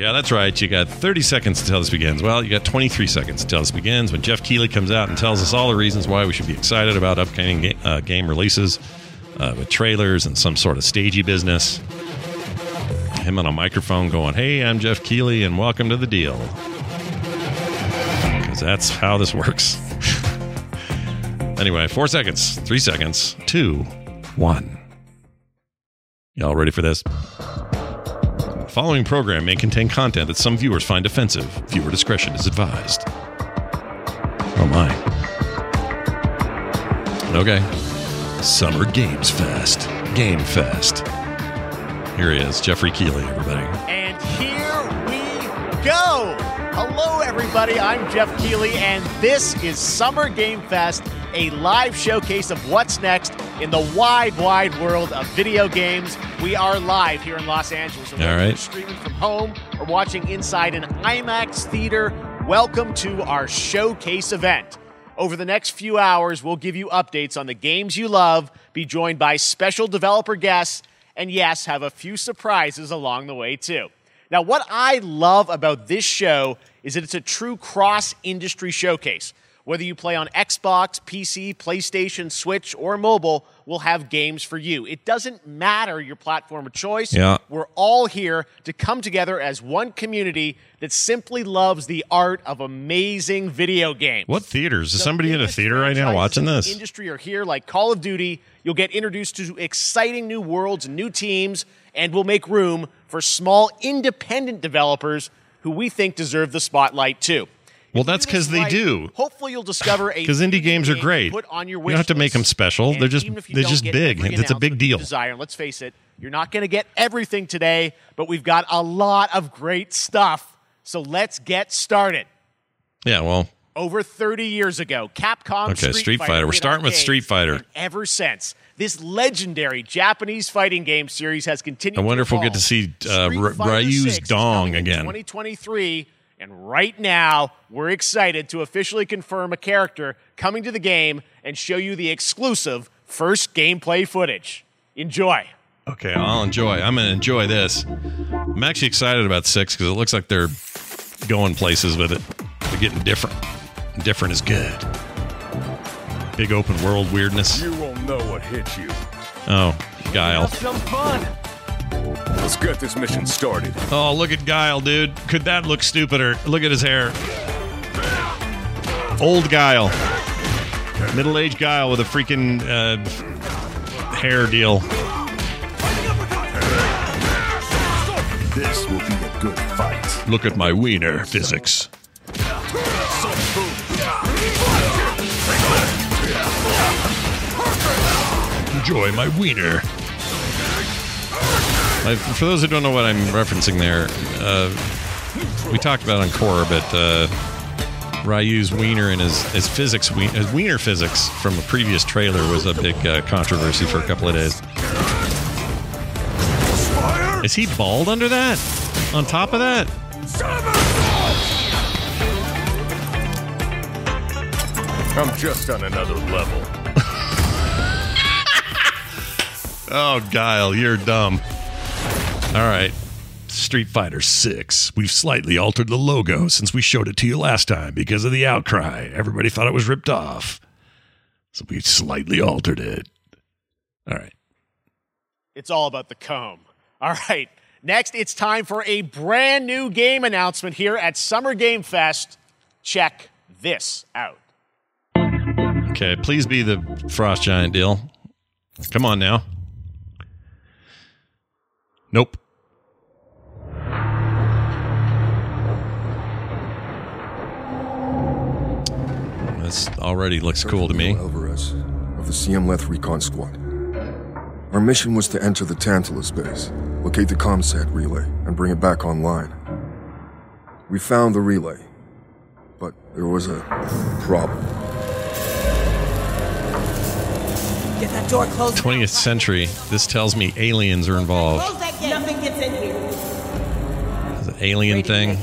Yeah, that's right. You got 30 seconds until this begins. Well, you got 23 seconds until this begins when Jeff Keighley comes out and tells us all the reasons why we should be excited about upcoming ga- uh, game releases uh, with trailers and some sort of stagey business. Him on a microphone going, Hey, I'm Jeff Keighley and welcome to the deal. Because that's how this works. anyway, four seconds, three seconds, two, one. Y'all ready for this? The following program may contain content that some viewers find offensive. Viewer discretion is advised. Oh my. Okay. Summer Games Fest. Game Fest. Here he is, Jeffrey Keighley, everybody. And here we go. Hello, everybody. I'm Jeff Keighley, and this is Summer Game Fest, a live showcase of what's next in the wide, wide world of video games. We are live here in Los Angeles. and All right. you're Streaming from home or watching inside an IMAX theater. Welcome to our showcase event. Over the next few hours, we'll give you updates on the games you love, be joined by special developer guests, and yes, have a few surprises along the way, too. Now, what I love about this show is that it's a true cross industry showcase. Whether you play on Xbox, PC, PlayStation, Switch, or mobile, we'll have games for you. It doesn't matter your platform of choice. Yeah. We're all here to come together as one community that simply loves the art of amazing video games. What theaters? Is somebody in a theater right now watching this? Industry are here like Call of Duty. You'll get introduced to exciting new worlds new teams, and we'll make room for small independent developers who we think deserve the spotlight too. Well, that's because they do. Hopefully, you'll discover a Because indie games are game to great. Put on your You don't have to make them special. And They're just even if you they're just big. It's a big deal. Desire. Let's face it, you're not going to get everything today, but we've got a lot of great stuff. So let's get started. Yeah, well, Over 30 years ago, Capcom Okay, Street Fighter. We're starting with Street Fighter. ever since, this legendary Japanese fighting game series has continued. I wonder to if we'll get to see, uh, R- Ryu's dong again. 2023, and right now we're excited to officially confirm a character coming to the game and show you the exclusive first gameplay footage. Enjoy. Okay, I'll enjoy. I'm going to enjoy this. I'm actually excited about six because it looks like they're going places with it. They're getting different. Different is good. Big open world weirdness. You won't know what hit you. Oh, Guile. some fun. Let's get this mission started. Oh, look at Guile, dude. Could that look stupider? Look at his hair. Old Guile. Middle aged Guile with a freaking uh, hair deal. This will be a good fight. Look at my wiener physics. Enjoy my wiener. I, for those who don't know what I'm referencing there, uh, we talked about on Core, but uh, Ryu's wiener and his, his physics, his wiener physics from a previous trailer was a big uh, controversy for a couple of days. Is he bald under that? On top of that? I'm just on another level. Oh, Guile, you're dumb. All right. Street Fighter 6. We've slightly altered the logo since we showed it to you last time because of the outcry. Everybody thought it was ripped off. So we slightly altered it. All right. It's all about the comb. All right. Next, it's time for a brand new game announcement here at Summer Game Fest. Check this out. Okay, please be the Frost Giant deal. Come on now. Nope. This already looks cool to me. Alvarez of the CMLeth Recon Squad. Our mission was to enter the Tantalus base, locate the ComSat relay, and bring it back online. We found the relay, but there was a problem. Get that door closed. 20th century. This tells me aliens are involved. Close that gate. Nothing gets in here. Is it alien thing?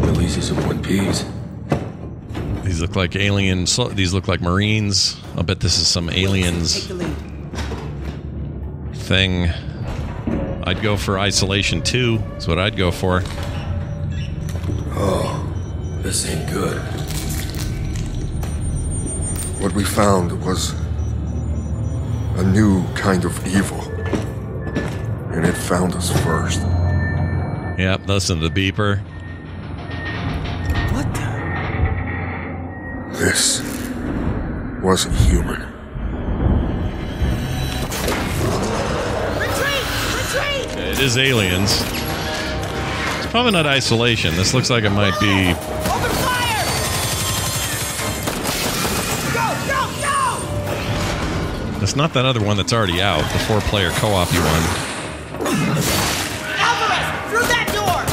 Releases of One Piece. These look like alien. so- These look like Marines. I'll bet this is some aliens thing. I'd go for Isolation 2. That's what I'd go for. Oh, this ain't good. What we found was a new kind of evil. And it found us first. Yep, listen to the beeper. This wasn't human. Retreat! Retreat! It is aliens. It's probably not Isolation. This looks like it might be. Open fire! Go, go, go! It's not that other one that's already out, the four player co op one. Alvarez, through that door!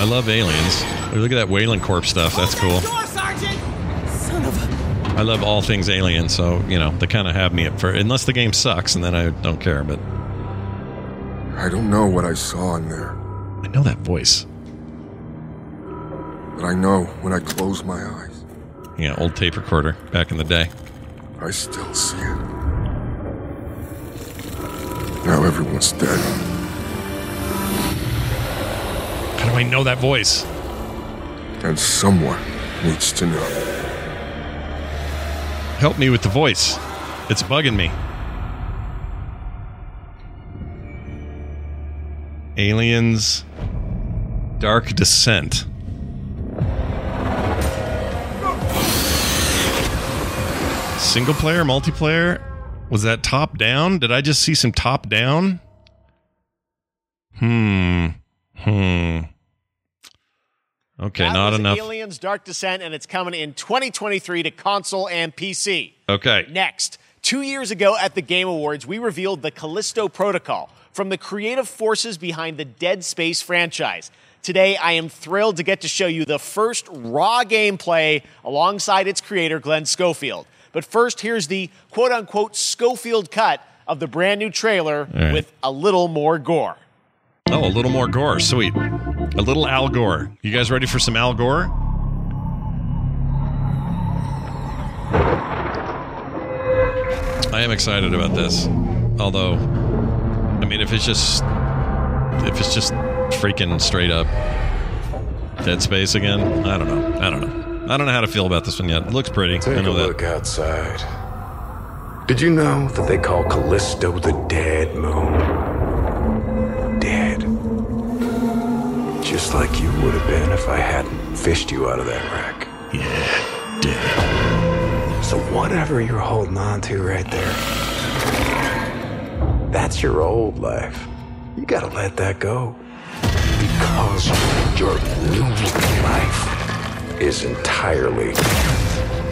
I love aliens. Look at that Weyland Corp stuff. That's cool. that Door, Sergeant! Son of a... I love all things alien, so, you know, they kind of have me up for Unless the game sucks, and then I don't care, but I don't know what I saw in there, I know that voice. but I know when I close my eyes, Yeah, old tape recorder back in the day. I still see it. Now everyone's dead. How do I know that voice? And someone needs to know. Help me with the voice. It's bugging me. Aliens Dark Descent. Single player, multiplayer? Was that top down? Did I just see some top down? Hmm. Hmm. Okay, That not enough. Aliens Dark Descent, and it's coming in 2023 to console and PC. Okay. Next, two years ago at the Game Awards, we revealed the Callisto Protocol from the creative forces behind the Dead Space franchise. Today, I am thrilled to get to show you the first raw gameplay alongside its creator, Glenn Schofield. But first, here's the quote unquote Schofield cut of the brand new trailer right. with a little more gore. Oh, a little more gore. Sweet. A little Al Gore. You guys ready for some Al Gore? I am excited about this. Although, I mean, if it's just. If it's just freaking straight up Dead Space again, I don't know. I don't know. I don't know how to feel about this one yet. It looks pretty. Take I know a that. look outside. Did you know that they call Callisto the dead moon? Just like you would have been if I hadn't fished you out of that wreck. Yeah, dead. So whatever you're holding on to right there, that's your old life. You gotta let that go. Because your new life is entirely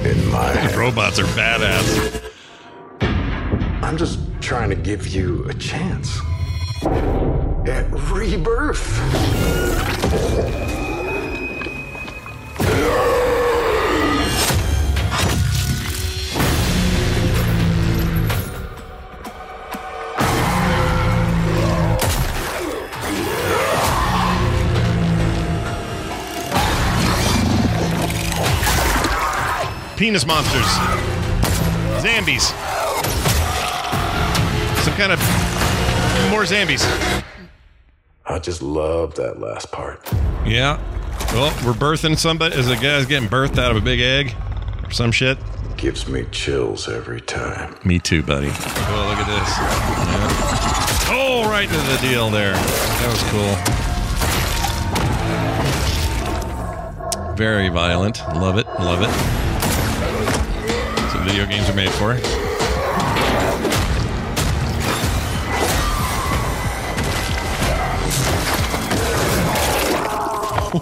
in my hands. Robots are badass. I'm just trying to give you a chance at rebirth. Penis monsters. Zambies. Some kind of more zombies. I just love that last part. Yeah. Well, we're birthing somebody. Is a guy's getting birthed out of a big egg or some shit? Gives me chills every time. Me too, buddy. Oh, look at this. Yeah. Oh, right into the deal there. That was cool. Very violent. Love it. Love it. That's what video games are made for. Oh,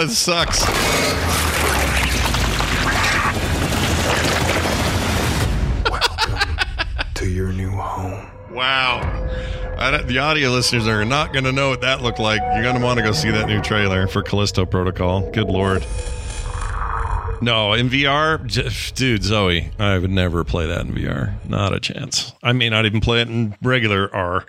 it sucks. Welcome to your new home. Wow. I the audio listeners are not going to know what that looked like. You're going to want to go see that new trailer for Callisto Protocol. Good lord. No, in VR, dude, Zoe, I would never play that in VR. Not a chance. I may not even play it in regular R.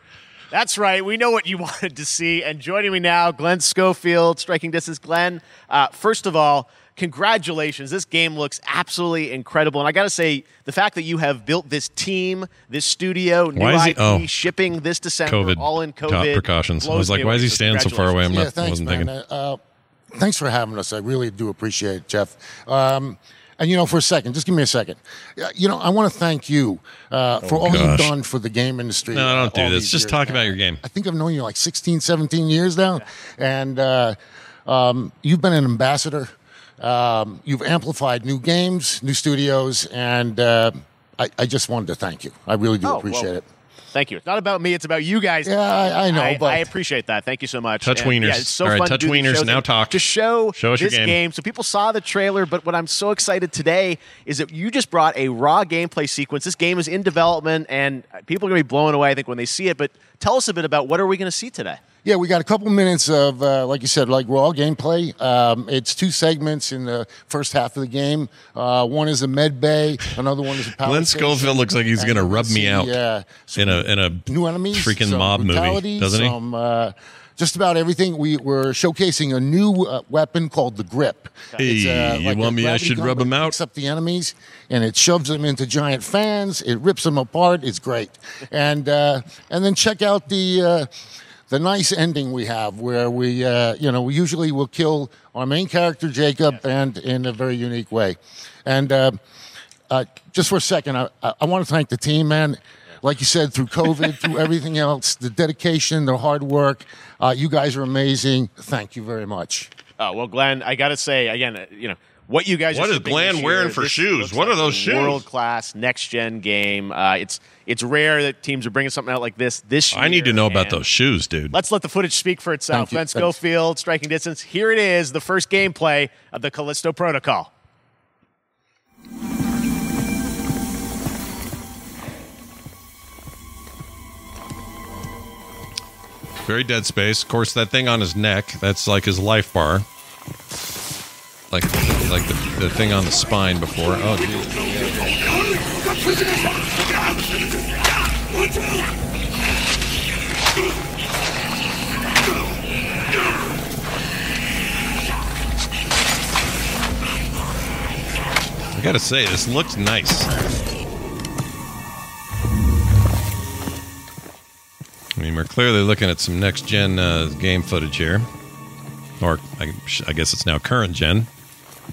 That's right. We know what you wanted to see. And joining me now, Glenn Schofield, striking distance. Glenn, uh, first of all, congratulations. This game looks absolutely incredible. And I got to say, the fact that you have built this team, this studio, new Why is he- IP, oh. shipping this December, COVID all in co- COVID precautions. I was like, why is he standing so far away? I'm congratulations. not, yeah, thanks, wasn't man. thinking. Uh, uh, thanks for having us. I really do appreciate it, Jeff. Um, and you know, for a second, just give me a second. Uh, You know, I want to thank you uh, for all Oh, gosh. you've done for the game industry. No, uh, don't do this. Just talk now. about your game. I think I've known you like 16, 17 years now, and uh, um, you've been an ambassador. Um, you've amplified new games, new studios, and uh, I, I just wanted to thank you. I really do Oh, appreciate well, it. Thank you. It's not about me. It's about you guys. Yeah, I, I know, I, but I appreciate that. Thank you so much. Touch And, wieners. Yeah, it's so All right, fun touch to wieners. Now and talk. To show, Show us your this game. So people saw the trailer, but what I'm so excited today is that you just brought a raw gameplay sequence. This game is in development, and people are going to be blown away, I think, when they see it. But tell us a bit about what are we going to see today? Yeah, we got a couple minutes of, uh, like you said, like raw gameplay. Um, it's two segments in the first half of the game. Uh, one is a med bay, another one is a power Glenn station. Schofield looks like he's going to rub me out uh, in a in a new enemies, freaking mob movie, doesn't he? Some, uh, just about everything. We, we're showcasing a new uh, weapon called the Grip. It's, uh, Hey, you want me- I should rub but 'em it out? Picks up the enemies and it shoves them into giant fans. It rips them apart. It's great. And uh, and then check out the. The nice ending we have, where we, uh, you know, we usually will kill our main character Jacob, and in a very unique way. And uh, uh, just for a second, I, I want to thank the team, man. Like you said, through COVID, through everything else, the dedication, the hard work, uh, you guys are amazing. Thank you very much. Oh well, Glenn, I got to say again, uh, you know what you guys. What are is shipping Glenn wearing year, for this shoes? What like are those shoes? World class next gen game. Uh, it's it's rare that teams are bringing something out like this this year. I need to know about those shoes, dude. Let's let the footage speak for itself. Thank you. Glenn Thanks. Schofield, striking distance. Here it is, the first gameplay of the Callisto Protocol. Very dead space. Of course, that thing on his neck, that's like his life bar. Like like the, the thing on the spine before. Oh, geez. I gotta say, this looks nice. I mean, we're clearly looking at some next gen uh, game footage here. Or I, I guess it's now current gen.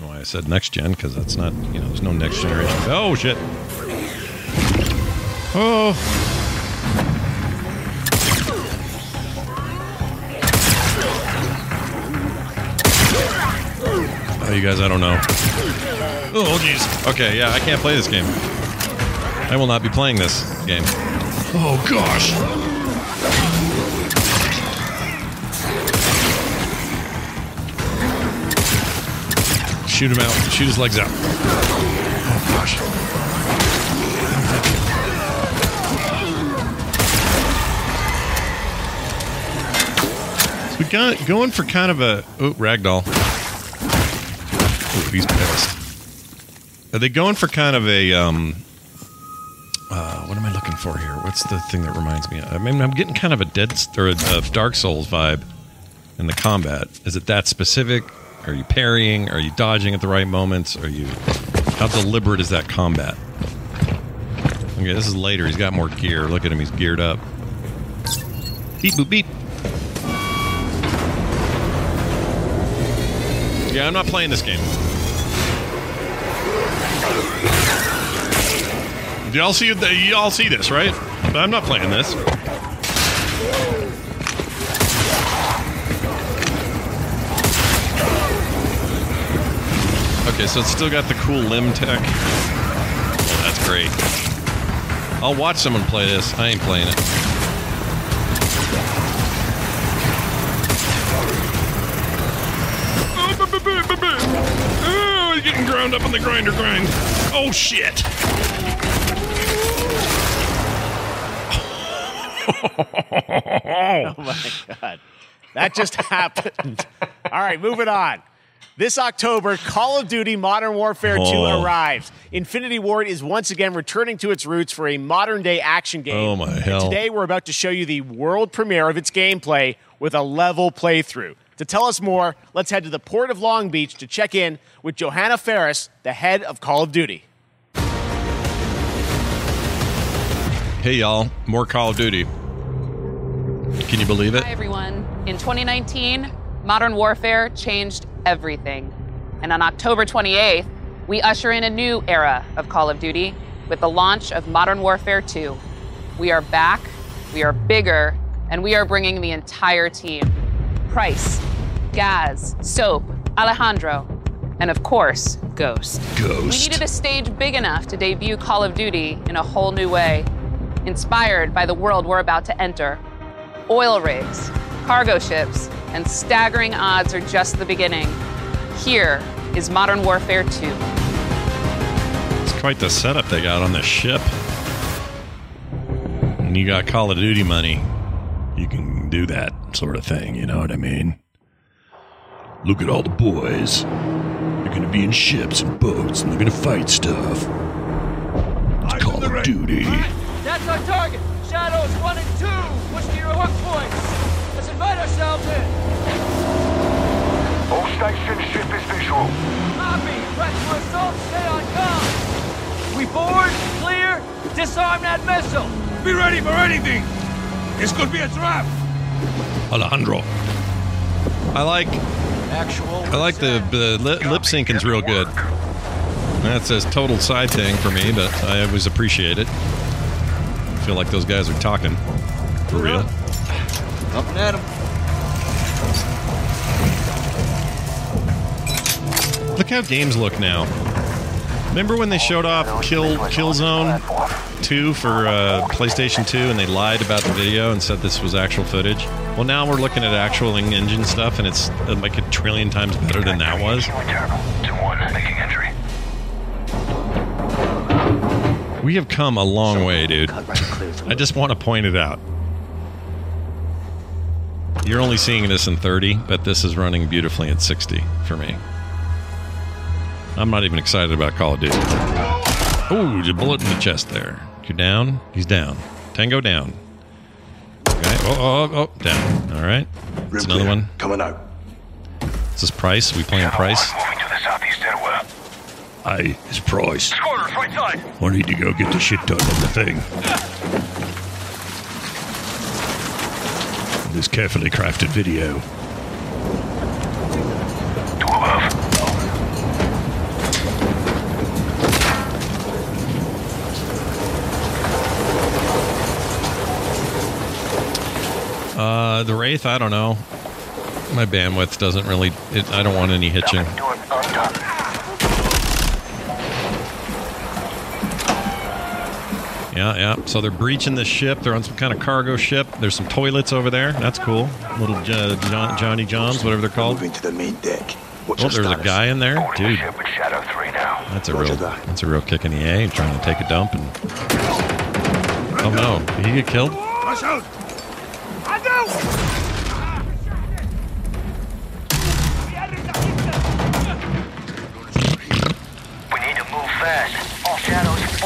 Why I said next gen, because that's not, you know, there's no next generation. Oh, shit. Oh. Oh, you guys, I don't know. Oh, jeez. Okay, yeah, I can't play this game. I will not be playing this game. Oh, gosh. Shoot him out. Shoot his legs out. Oh, gosh. We got going for kind of a oh ragdoll. Oh, he's pissed. Are they going for kind of a um? Uh, what am I looking for here? What's the thing that reminds me? I mean, I'm getting kind of a dead or a, a Dark Souls vibe in the combat. Is it that specific? Are you parrying? Are you dodging at the right moments? Are you how deliberate is that combat? Okay, this is later. He's got more gear. Look at him. He's geared up. Beep boop beep. Yeah, I'm not playing this game. Y'all see y'all see this, right? But I'm not playing this. Okay, so it's still got the cool limb tech. Oh, that's great. I'll watch someone play this. I ain't playing it. Oh, he's oh, getting ground up on the grinder grind. Oh shit. Oh my God. That just happened. All right, moving on. This October, Call of Duty Modern Warfare 2 Oh. arrives. Infinity Ward is once again returning to its roots for a modern day action game. Oh, my And hell. today, we're about to show you the world premiere of its gameplay with a level playthrough. To tell us more, let's head to the port of Long Beach to check in with Johanna Faries, the head of Call of Duty. Hey, y'all. More Call of Duty. Can you believe it? Hi, everyone. In 2019, modern warfare changed everything. And on October 28th, we usher in a new era of Call of Duty with the launch of Modern Warfare 2. We are back, we are bigger, and we are bringing the entire team Price, Gaz, Soap, Alejandro, and of course, Ghost. Ghost. We needed a stage big enough to debut Call of Duty in a whole new way, inspired by the world we're about to enter. Oil rigs, cargo ships, and staggering odds are just the beginning. Here is Modern Warfare 2. It's quite the setup they got on this ship. And you got Call of Duty money. You can do that sort of thing, you know what I mean? Look at all the boys. They're gonna be in ships and boats and they're gonna fight stuff. It's Call of Duty. That's our target. Shadows one and two. Push to your hook points. Let's ourselves in. All stations, ship is visual. Copy. Press for assault. Stay on comm. We board, clear, disarm that missile. Be ready for anything. This could be a trap. Alejandro. I like Actual. I like the, the li- lip syncing's real good. That's a total side thing for me, but I always appreciate it. I feel like those guys are talking for real. Up and at him. Look how games look now. Remember when they showed off Kill Killzone 2 for uh, PlayStation 2 and they lied about the video and said this was actual footage? Well, now we're looking at actual in-engine stuff and it's uh, like a trillion times better than that was. We have come a long way, dude. I just want to point it out. You're only seeing this in 30, but this is running beautifully at 60 for me. I'm not even excited about Call of Duty. Ooh, the bullet in the chest there. You're down. He's down. Tango down. Okay. Oh, oh, oh, oh, down. All right. That's another one. Coming out. Is this Price? we playing Price? Moving to the southeast. I is Price. Squadron, right side. I need to go get the shit done on the thing. This carefully crafted video. Uh, the Wraith, I don't know. My bandwidth doesn't really. It, I don't want any hitching. Yeah, yeah. So they're breaching the ship. They're on some kind of cargo ship. There's some toilets over there. That's cool. Little jo- John, Johnny Johns, whatever they're called. Moving to the main deck. What's Oh, your there's a guy in there, Boarding the dude. ship with Shadow 3 now. That's a Roger real. that. That's a real kick in the A. Trying to take a dump and. Oh no! Did he get killed? Rush out. We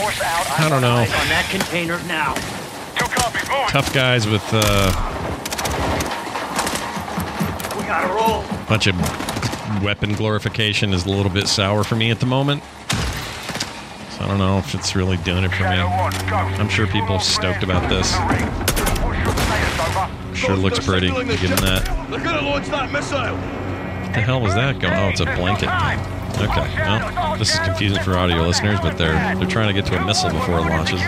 force out. I don't know. On that container now. Two copies, moving. Tough guys with uh, We gotta roll. a bunch of weapon glorification is a little bit sour for me at the moment. So I don't know if it's really doing it for me. I'm sure people are stoked about this. Sure looks pretty. Give them that. They're gonna launch that missile. What the hell was that going? Oh, it's a blanket. Okay, well, this is confusing for audio listeners, but they're they're trying to get to a missile before it launches.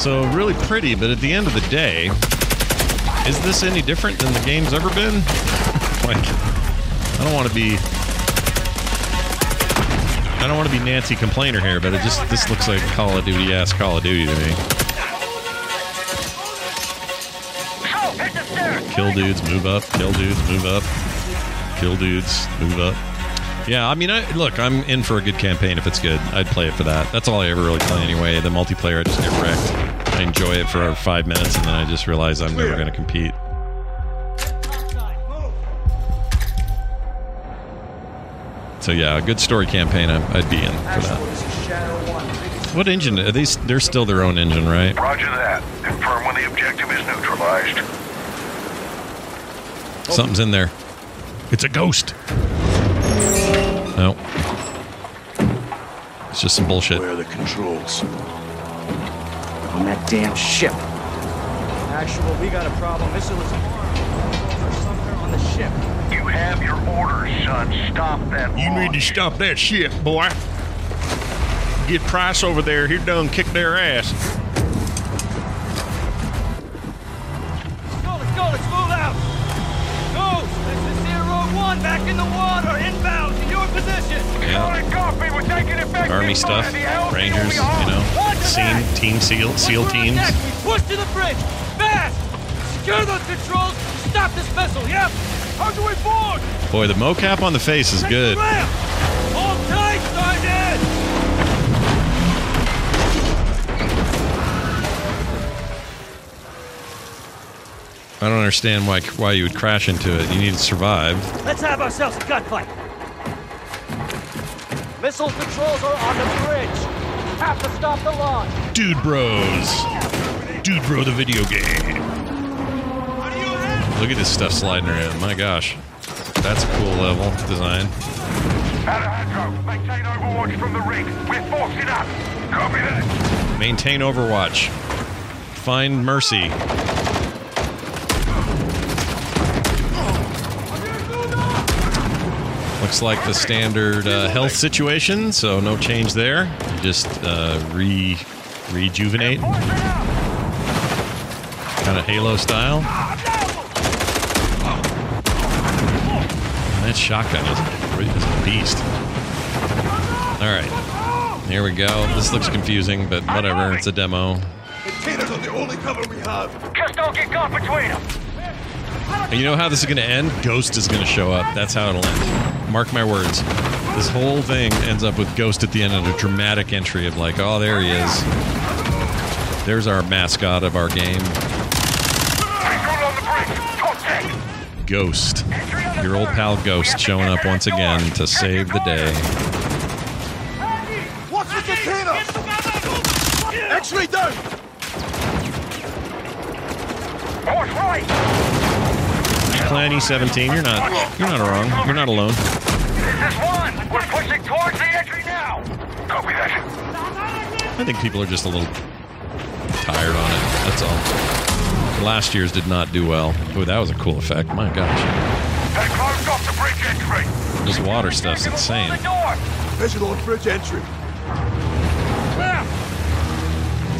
So really pretty, but at the end of the day, is this any different than the game's ever been? like, I don't want to be, don't want to be Nancy complainer here, but it just this looks like Call of Duty ass Call of Duty to me. Kill dudes, move up. Kill dudes, move up. Kill dudes, move up. Yeah, I mean, I, look, I'm in for a good campaign if it's good. I'd play it for that. That's all I ever really play anyway. The multiplayer, I just get wrecked. I enjoy it for five minutes, and then I just realize I'm never going to compete. So yeah, a good story campaign. I- I'd be in for that. What engine? Are these? They're still their own engine, right? Roger that. Confirm when the objective is neutralized. Something's in there. It's a ghost. No. It's just some bullshit. Where are the controls? On that damn ship. Actual, we got a problem. Missile is armed. Or somewhere on the ship. You have your orders, son. Stop that You need to stop that shit, boy. Get Price over there. He done kicked their ass. Let's go, let's go, let's move out. Ghost, this is Zero One back in the water, inbound to your position. Yeah. Solid copy. We're taking effective Army stuff, fire. The hell's Rangers, you know, Roger team, team SEAL, SEAL teams. we push to the bridge, fast. Secure those controls. Stop this vessel. Yep. How do we board? Boy, the mocap on the face is good. the ramp. Hold tight, Sergeant. I don't understand why why you would crash into it. You need to survive. Let's have ourselves a gunfight. Missile controls are on the bridge. Have to stop the launch. Dude Bros. Dude Bro, the video game. Look at this stuff sliding around. My gosh, that's a cool level design. Alejandro, maintain overwatch from the rig. We're forcing up. Copy that. Maintain Overwatch. Find Mercy. Looks like the standard uh, health situation, so no change there. You just uh, re rejuvenate, kind of Halo style. And that shotgun is, is a beast. All right, here we go. This looks confusing, but whatever. It's a demo. Containers are the only cover we have. Just don't get caught between them. And you know how this is going to end? Ghost is going to show up. That's how it'll end. Mark my words. This whole thing ends up with Ghost at the end of a dramatic entry of like, oh, there he is. There's our mascot of our game, Visual on the bridge. Contact. Ghost. Your old pal Ghost showing up once again to save the day. Watch the container! X-ray down! Horse right. Clanny 17, you're not you're not wrong. You're not alone. This is one. We're pushing towards the entry now. Copy that. I think people are just a little tired on it. That's all. Last year's did not do well. Oh, that was a cool effect. My gosh. They closed off the bridge entry. This water stuff's insane. the door. Visual on bridge entry.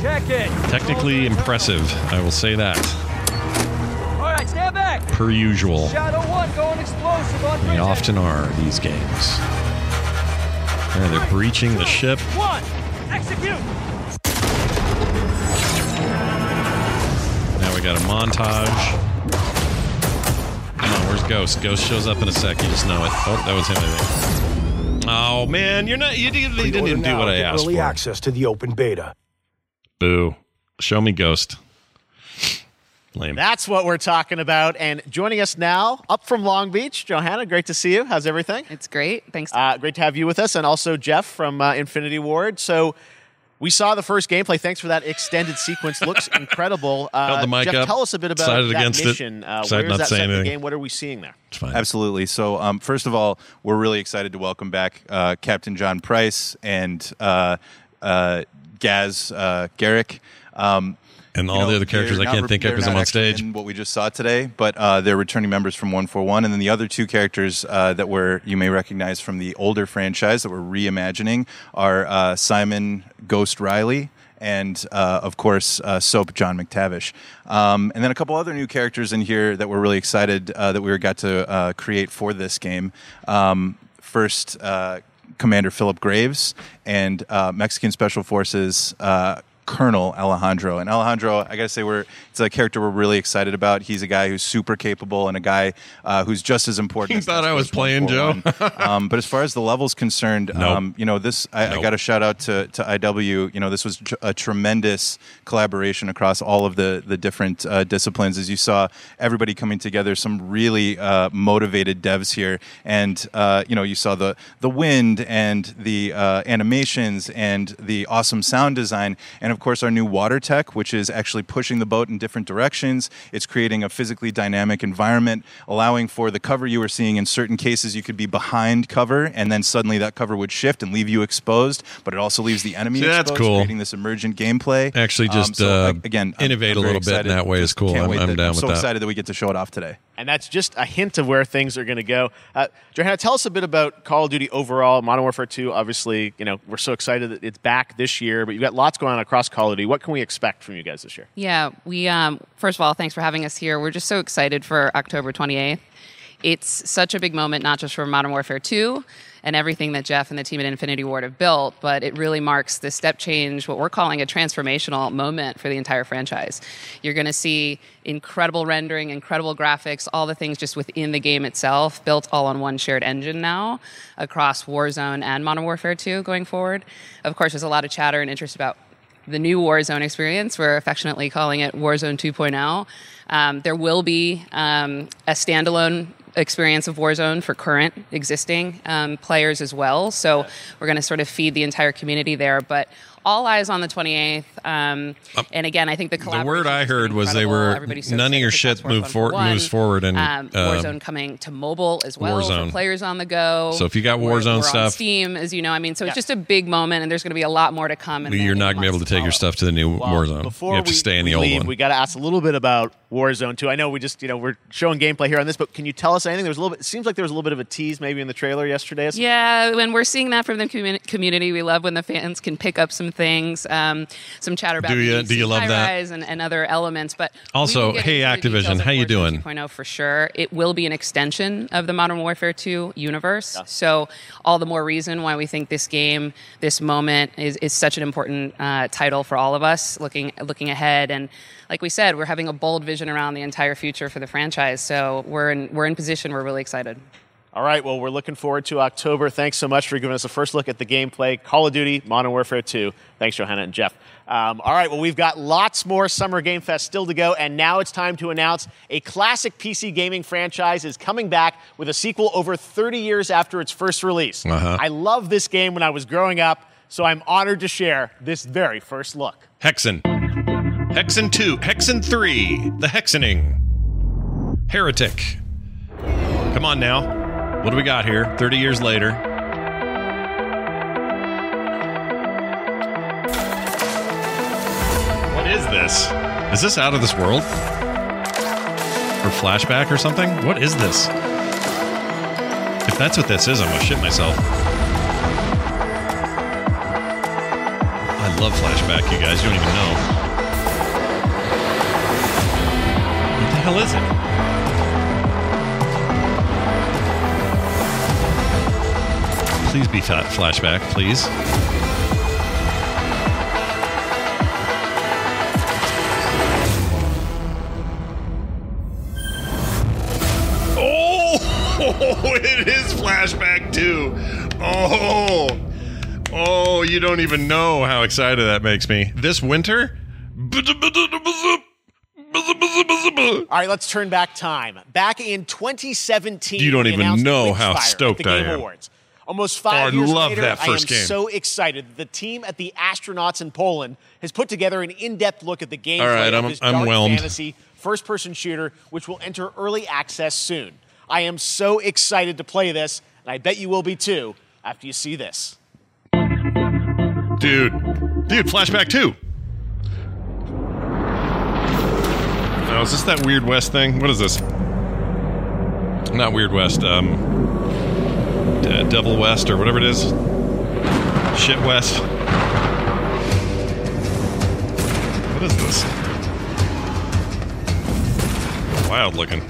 Check it. Technically impressive, I will say that. All right, stand back. Per usual. Shadow One going explosive on They often are, these games. And they're breaching the ship. One. Execute. Now we got a montage. Come on, where's Ghost? Ghost shows up in a sec. You just know it. Oh, that was him, I think. Oh man, you're not. You didn't, you didn't even do what I asked Early for. access to the open beta. Boo. Show me Ghost. Lame. That's what we're talking about. And joining us now, up from Long Beach, Johanna, great to see you. How's everything? It's great. Thanks. Uh, great to have you with us, and also Jeff from uh, Infinity Ward. So we saw the first gameplay. Thanks for that extended sequence. Looks incredible. Uh, Held the mic Jeff, up, tell us a bit about decided that against it, mission. Uh, decided where not is that to set in the game? What are we seeing there? It's fine. Absolutely. So, um, first of all, we're really excited to welcome back uh, Captain John Price and uh, uh, Gaz uh, Garrick. Um, And all you know, the other characters I can't think of because I'm on stage. what we just saw today, but uh, they're returning members from 141. And then the other two characters uh, that were you may recognize from the older franchise that we're reimagining are uh, Simon Ghost Riley and uh, of course uh, Soap John McTavish, um, and then a couple other new characters in here that we're really excited uh, that we got to uh, create for this game. Um, first, uh, Commander Philip Graves and uh, Mexican Special Forces. Colonel Alejandro. And Alejandro, I gotta say, we're it's a character we're really excited about. He's a guy who's super capable and a guy uh, who's just as important. You as thought I was playing, Joe? um, but as far as the levels concerned, Nope. um, you know, this I, I got a shout out to to IW. You know, this was a tremendous collaboration across all of the the different uh, disciplines. As you saw, everybody coming together. Some really uh, motivated devs here, and uh, you know, you saw the the wind and the uh, animations and the awesome sound design, and of course our new water tech, which is actually pushing the boat in different directions. It's creating a physically dynamic environment, allowing for the cover you were seeing. In certain cases, you could be behind cover, and then suddenly that cover would shift and leave you exposed. But it also leaves the enemy See, that's exposed, cool. creating this emergent gameplay. Actually, Um, just, so, uh, a- again, I'm- innovate I'm a very little bit in that way is cool. I'm- I'm that- down I'm with so that. excited that we get to show it off today. And that's just a hint of where things are going to go. Uh, Johanna, tell us a bit about Call of Duty overall. Modern Warfare 2, obviously, you know, we're so excited that it's back this year, but you've got lots going on across Call of Duty. What can we expect from you guys this year? Yeah, we um, first of all, thanks for having us here. We're just so excited for October 28th. It's such a big moment, not just for Modern Warfare 2 and everything that Jeff and the team at Infinity Ward have built, but it really marks the step change, what we're calling a transformational moment for the entire franchise. You're going to see incredible rendering, incredible graphics, all the things just within the game itself, built all on one shared engine now across Warzone and Modern Warfare 2 going forward. Of course, there's a lot of chatter and interest about the new Warzone experience. We're affectionately calling it Warzone 2.0. Um, there will be um, a standalone experience of Warzone for current existing um, players as well. So we're going to sort of feed the entire community there. But all eyes on the 28th. Um, and again, I think the The word I heard was they were so none of your shit Task move for, moves forward and um, uh, Warzone coming to mobile as well Warzone. for players on the go. So if you got We're- Warzone we're on stuff- Steam, as you know, I mean, so it's just a big moment, and there's going to be a lot more to come. in the- you're the not going to be able to months take your stuff to the new Well, Warzone. Before You have to we, stay in the we old leave, one. we got to ask a little bit about Warzone 2. I know we just, you know, we're showing gameplay here on this, but can you tell us anything? There was a little bit, it seems like there was a little bit of a tease maybe in the trailer yesterday. Yeah, when we're seeing that from the community, we love when the fans can pick up some things, um, some chatter about Do the you- do you love that? high-rise and, and other elements. But Also, hey, Activision, details of how you doing? 2.0 for sure. It will be an extension of the Modern Warfare 2 universe. So all the more reason why we think this game, this moment, is, is such an important uh, title for all of us looking looking ahead. And like we said, we're having a bold vision around the entire future for the franchise. So we're in we're in position. We're really excited. All right, well, we're looking forward to October. Thanks so much for giving us a first look at the gameplay. Call of Duty, Modern Warfare 2. Thanks, Johanna and Jeff. Um, all right, well, we've got lots more Summer Game Fest still to go, and now it's time to announce a classic PC gaming franchise is coming back with a sequel over 30 years after its first release. Uh-huh. I love this game when I was growing up, so I'm honored to share this very first look. Hexen. Hexen 2. Hexen 3. The Hexening. Heretic. Come on now. What do we got here? 30 years later. What is this? Is this out of this world? Or flashback or something? What is this? If that's what this is, I'm gonna shit myself. I love flashback, you guys. You don't even know. What the hell is it? Please be fa- flashback, please. Oh, it is flashback too. Oh, oh, you don't even know how excited that makes me. This winter. All right, let's turn back time. Back in 2017, You don't even know how stoked I am. Awards. Almost five Oh, years love later, that first I am game. so excited. The team at the Astronauts in Poland has put together an in-depth look at the gameplay All right, I'm- I'm whelmed. fantasy first-person shooter, which will enter early access soon. I am so excited to play this, and I bet you will be too after you see this. Dude, dude, flashback two. Oh, is this that Weird West thing? What is this? Not Weird West. Um, uh, Devil West or whatever it is. Shit West. What is this? Wild looking.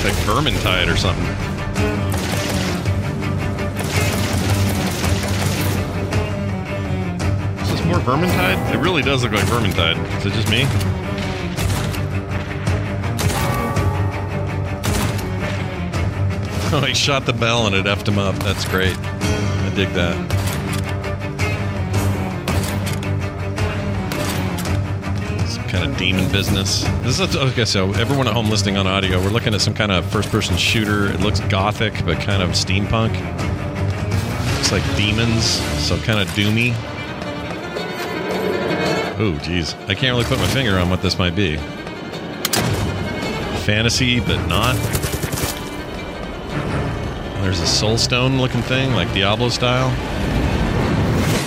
Take like Vermintide or something. More Vermintide? It really does look like Vermintide. Is it just me? Oh, he shot the bell and it effed him up. That's great. I dig that. Some kind of demon business. This is okay. So everyone at home listening on audio, we're looking at some kind of first-person shooter. It looks gothic, but kind of steampunk. Looks like demons, so kind of doomy. Oh, geez, I can't really put my finger on what this might be. Fantasy, but not. There's a soul stone looking thing, like Diablo style.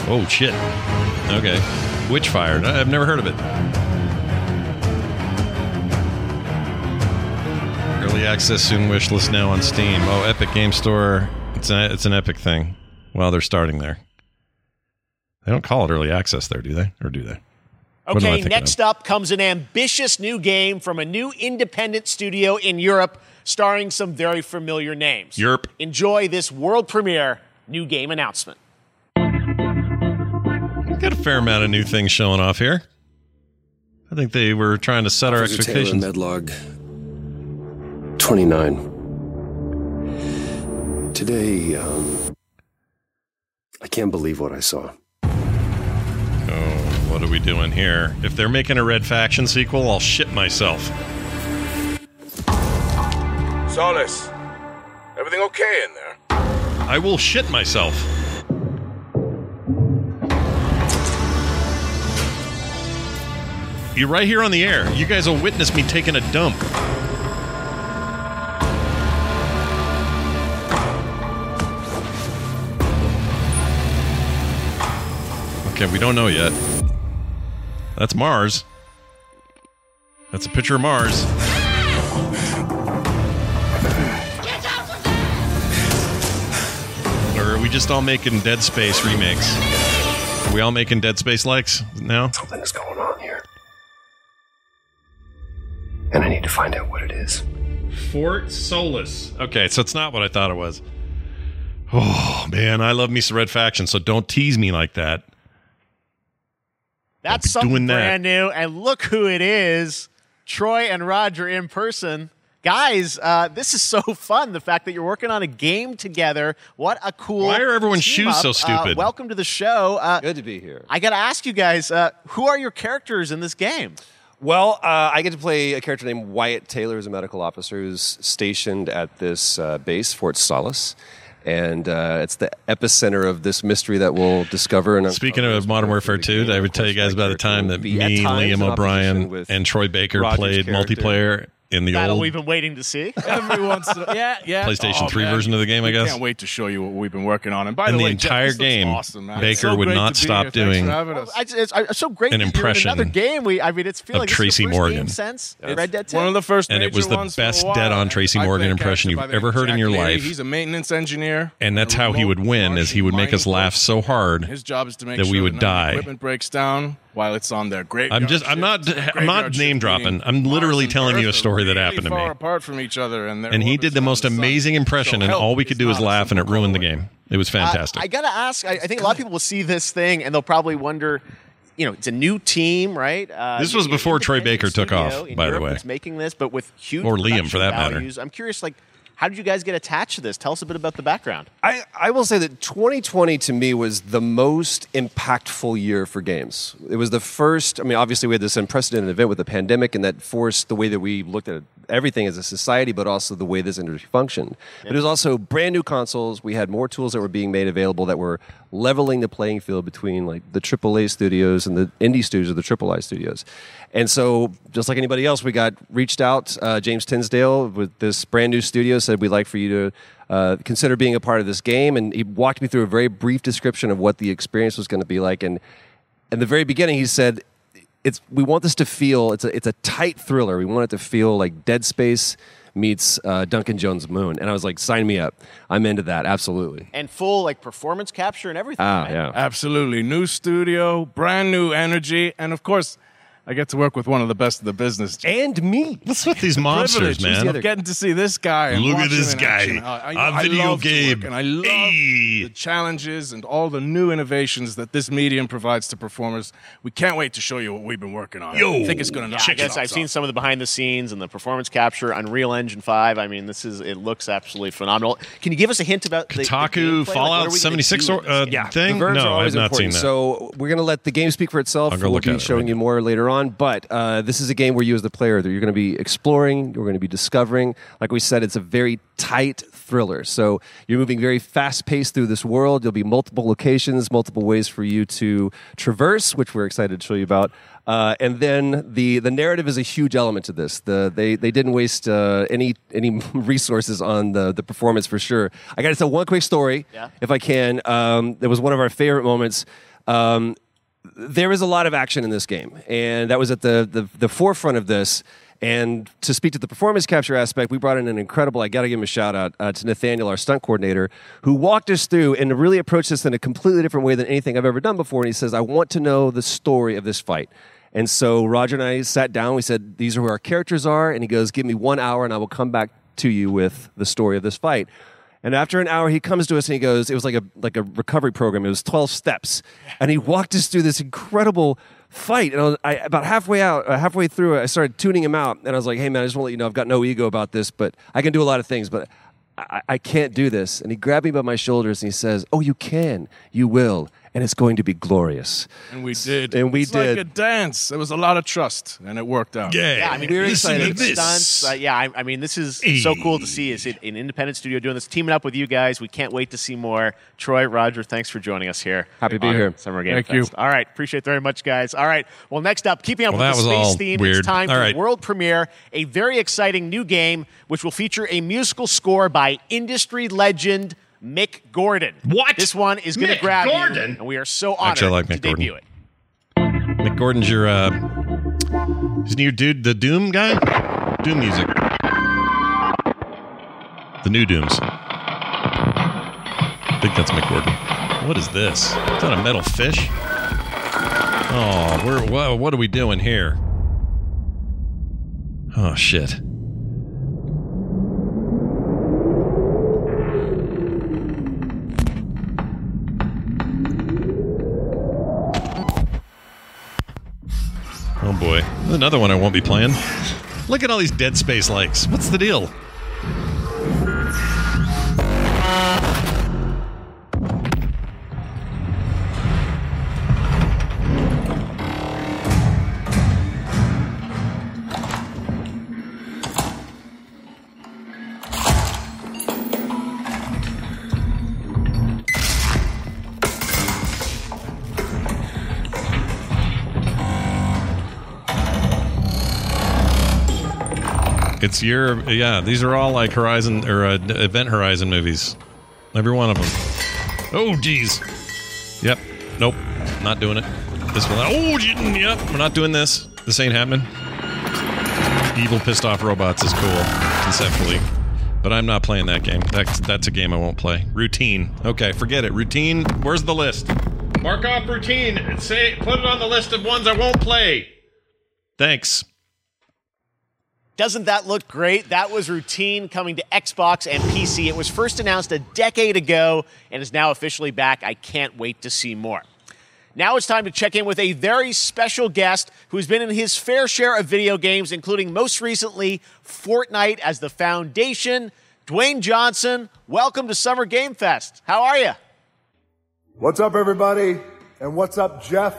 Oh shit. Okay. Witchfire. I've never heard of it. Early access soon wish list now on Steam. Oh, Epic Game Store. It's an it's an Epic thing. Well, they're starting there. They don't call it early access there, do they? Or do they? What am I Okay, next of? up comes an ambitious new game from a new independent studio in Europe starring some very familiar names. Europe. Enjoy this world premiere new game announcement. Got a fair amount of new things showing off here. I think they were trying to set our Officer Taylor, expectations. Medlog 29. Today, um, I can't believe what I saw. What are we doing here? If they're making a Red Faction sequel, I'll shit myself. Solis, everything okay in there? I will shit myself. You're right here on the air. You guys will witness me taking a dump. Okay, we don't know yet. That's Mars. That's a picture of Mars. Or are we just all making Dead Space remakes? Are we all making Dead Space likes now? Something is going on here. And I need to find out what it is. Fort Solis. Okay, so it's not what I thought it was. Oh man, I love me some Red Faction, so don't tease me like that. That's something doing that. brand new. And look who it is Troy and Roger in person. Guys, uh, this is so fun. The fact that you're working on a game together. What a cool. Why are everyone's shoes up. so Uh, stupid? welcome to the show. Uh, Good to be here. I got to ask you guys uh, who are your characters in this game? Well, uh, I get to play a character named Wyatt Taylor, who's a medical officer who's stationed at this uh, base, Fort Solis. And uh, it's the epicenter of this mystery that we'll discover. And Speaking of Modern Warfare 2, I would tell you guys about the time that me, Liam O'Brien, and Troy Baker Roger's played multiplayer in the Battle old we've been waiting to see. Every once in a, yeah, yeah. PlayStation Oh, 3 man. version of the game, I We guess. Can't wait to show you what we've been working on. And by And the the way, entire this looks game, awesome, man. Baker so would not stop here. Doing having us. I, it's, it's, it's so great An impression. another game. We, I mean, it's feel like Tracy it's your first Morgan. game since It's Red Dead 2. One of the first And it was the ones for a best dead-on Tracy I play a Morgan impression you've by the name ever heard in your life. He's a maintenance engineer. and that's how he would win is he would make us laugh so hard His job is to make that we would none of the die. Equipment breaks down while it's on their great. I'm just I'm not I'm not name dropping. I'm literally telling you a story that happened to me. apart from each other, and, And he did the most sun. amazing impression, So and all we could do a laugh, and it ruined the game. It was fantastic. Uh, I gotta ask. I, I think a lot of people will see this thing and they'll probably wonder. You know, it's a new team, right? Uh, This was before Troy Baker took off, by the way. making this, but with huge Or Liam, for that matter. values. I'm curious, like, how did you guys get attached to this? Tell us a bit about the background. I, I will say that 2020 to me was the most impactful year for games. It was the first, I mean, obviously, we had this unprecedented event with the pandemic, and that forced the way that we looked at everything as a society, but also the way this industry functioned. But it was also brand new consoles. We had more tools that were being made available that were leveling the playing field between like the AAA studios and the indie studios or the AAA studios. And so, just like anybody else, we got reached out. Uh, James Tinsdale with this brand new studio said, We'd like for you to uh, consider being a part of this game. And he walked me through a very brief description of what the experience was going to be like. And in the very beginning, he said, it's, we want this to feel, it's a, it's a tight thriller. We want it to feel like Dead Space meets uh, Duncan Jones' Moon. And I was like, sign me up. I'm into that. Absolutely. And full like performance capture and everything. Ah, right? yeah. Absolutely. New studio, brand new energy, and of course, I get to work with one of the best of the business. And me. What's with these monsters, Privilege man? of getting to see this guy. and Look at this guy action. I, on I video love game. work, and I love the challenges and all the new innovations that this medium provides to performers. We can't wait to show you what we've been working on. I think it's going to knock I guess I've socks seen some of the behind the scenes and the performance capture, Unreal Engine Five. I mean, this is it looks absolutely phenomenal. Can you give us a hint about the, the Kotaku gameplay? Like, what Fallout are 76 or, uh, game? thing? The verbs No, are I've always not seen important. that. So we're going to let the game speak for itself. I'll go we'll look be at it showing right you more later on. But uh, this is a game where you, as the player, that you're going to be exploring, you're going to be discovering. Like we said, it's a very tight thriller. So you're moving very fast paced through this world. There'll be multiple locations, multiple ways for you to traverse, which we're excited to show you about. Uh, and then the the narrative is a huge element to this. The they they didn't waste uh, any any resources on the the performance for sure. I got to tell one quick story, Yeah. if I can. Um, was one of our favorite moments. Um, there is a lot of action in this game, and that was at the, the, the forefront of this. And to speak to the performance capture aspect, we brought in an incredible, I got to give him a shout out uh, to Nathaniel, our stunt coordinator, who walked us through and really approached this in a completely different way than anything I've ever done before. And he says, I want to know the story of this fight. And so Roger and I sat down. We said, These are who our characters are. And he goes, Give me one hour and I will come back to you with the story of this fight. And after an hour, he comes to us and he goes, "It was like a like a recovery program. It was twelve steps." And he walked us through this incredible fight. And I, was, I about halfway out, uh, halfway through, I started tuning him out, and I was like, "Hey, man, I just want to let you know I've got no ego about this, but I can do a lot of things, but I, I can't do this." And he grabbed me by my shoulders and he says, "Oh, you can, you will, and it's going to be glorious." And we did. And we it's did. like a dance. There was a lot of trust, and it worked out. Yeah, I mean, We're listen to excited. the stunts. Uh, yeah, I, I mean, this is so cool to see. Is it an independent studio doing this, teaming up with you guys? We can't wait to see more. Troy, Roger, thanks for joining us here. Happy to be here. Summer Game Thank you. All right, appreciate it very much, guys. All right, well, next up, keeping up Well, with the space theme, weird. it's time All for right. world premiere, a very exciting new game which will feature a musical score by industry legend Mick Gordon. What? This one is going to grab Gordon? you, and we are so honored Actually, I like to Mick Gordon. debut it. Mick Gordon's your, uh, isn't your dude, the Doom guy? Doom music. The new Dooms. I think that's Mick Gordon. What is this? Is that a metal fish? Oh, we're, what, what are we doing here? Oh, shit. Oh boy. Another one I won't be playing. Look at all these Dead Space likes. What's the deal? It's your yeah. These are all like Horizon or uh, Event Horizon movies. Every one of them. Oh geez. Yep. Nope. Not doing it. This one. Oh gee, yep. We're not doing this. This ain't happening. Evil pissed off robots is cool conceptually, but I'm not playing that game. That's that's a game I won't play. Routine. Okay, forget it. Routine. Where's the list? Mark off routine. Say put it on the list of ones I won't play. Thanks. Doesn't that look great? That was routine coming to Xbox and PC. It was first announced a decade ago and is now officially back. I can't wait to see more. Now it's time to check in with a very special guest who's been in his fair share of video games, including most recently Fortnite as the foundation. Dwayne Johnson, welcome to Summer Game Fest. How are you? What's up, everybody? And what's up, Jeff?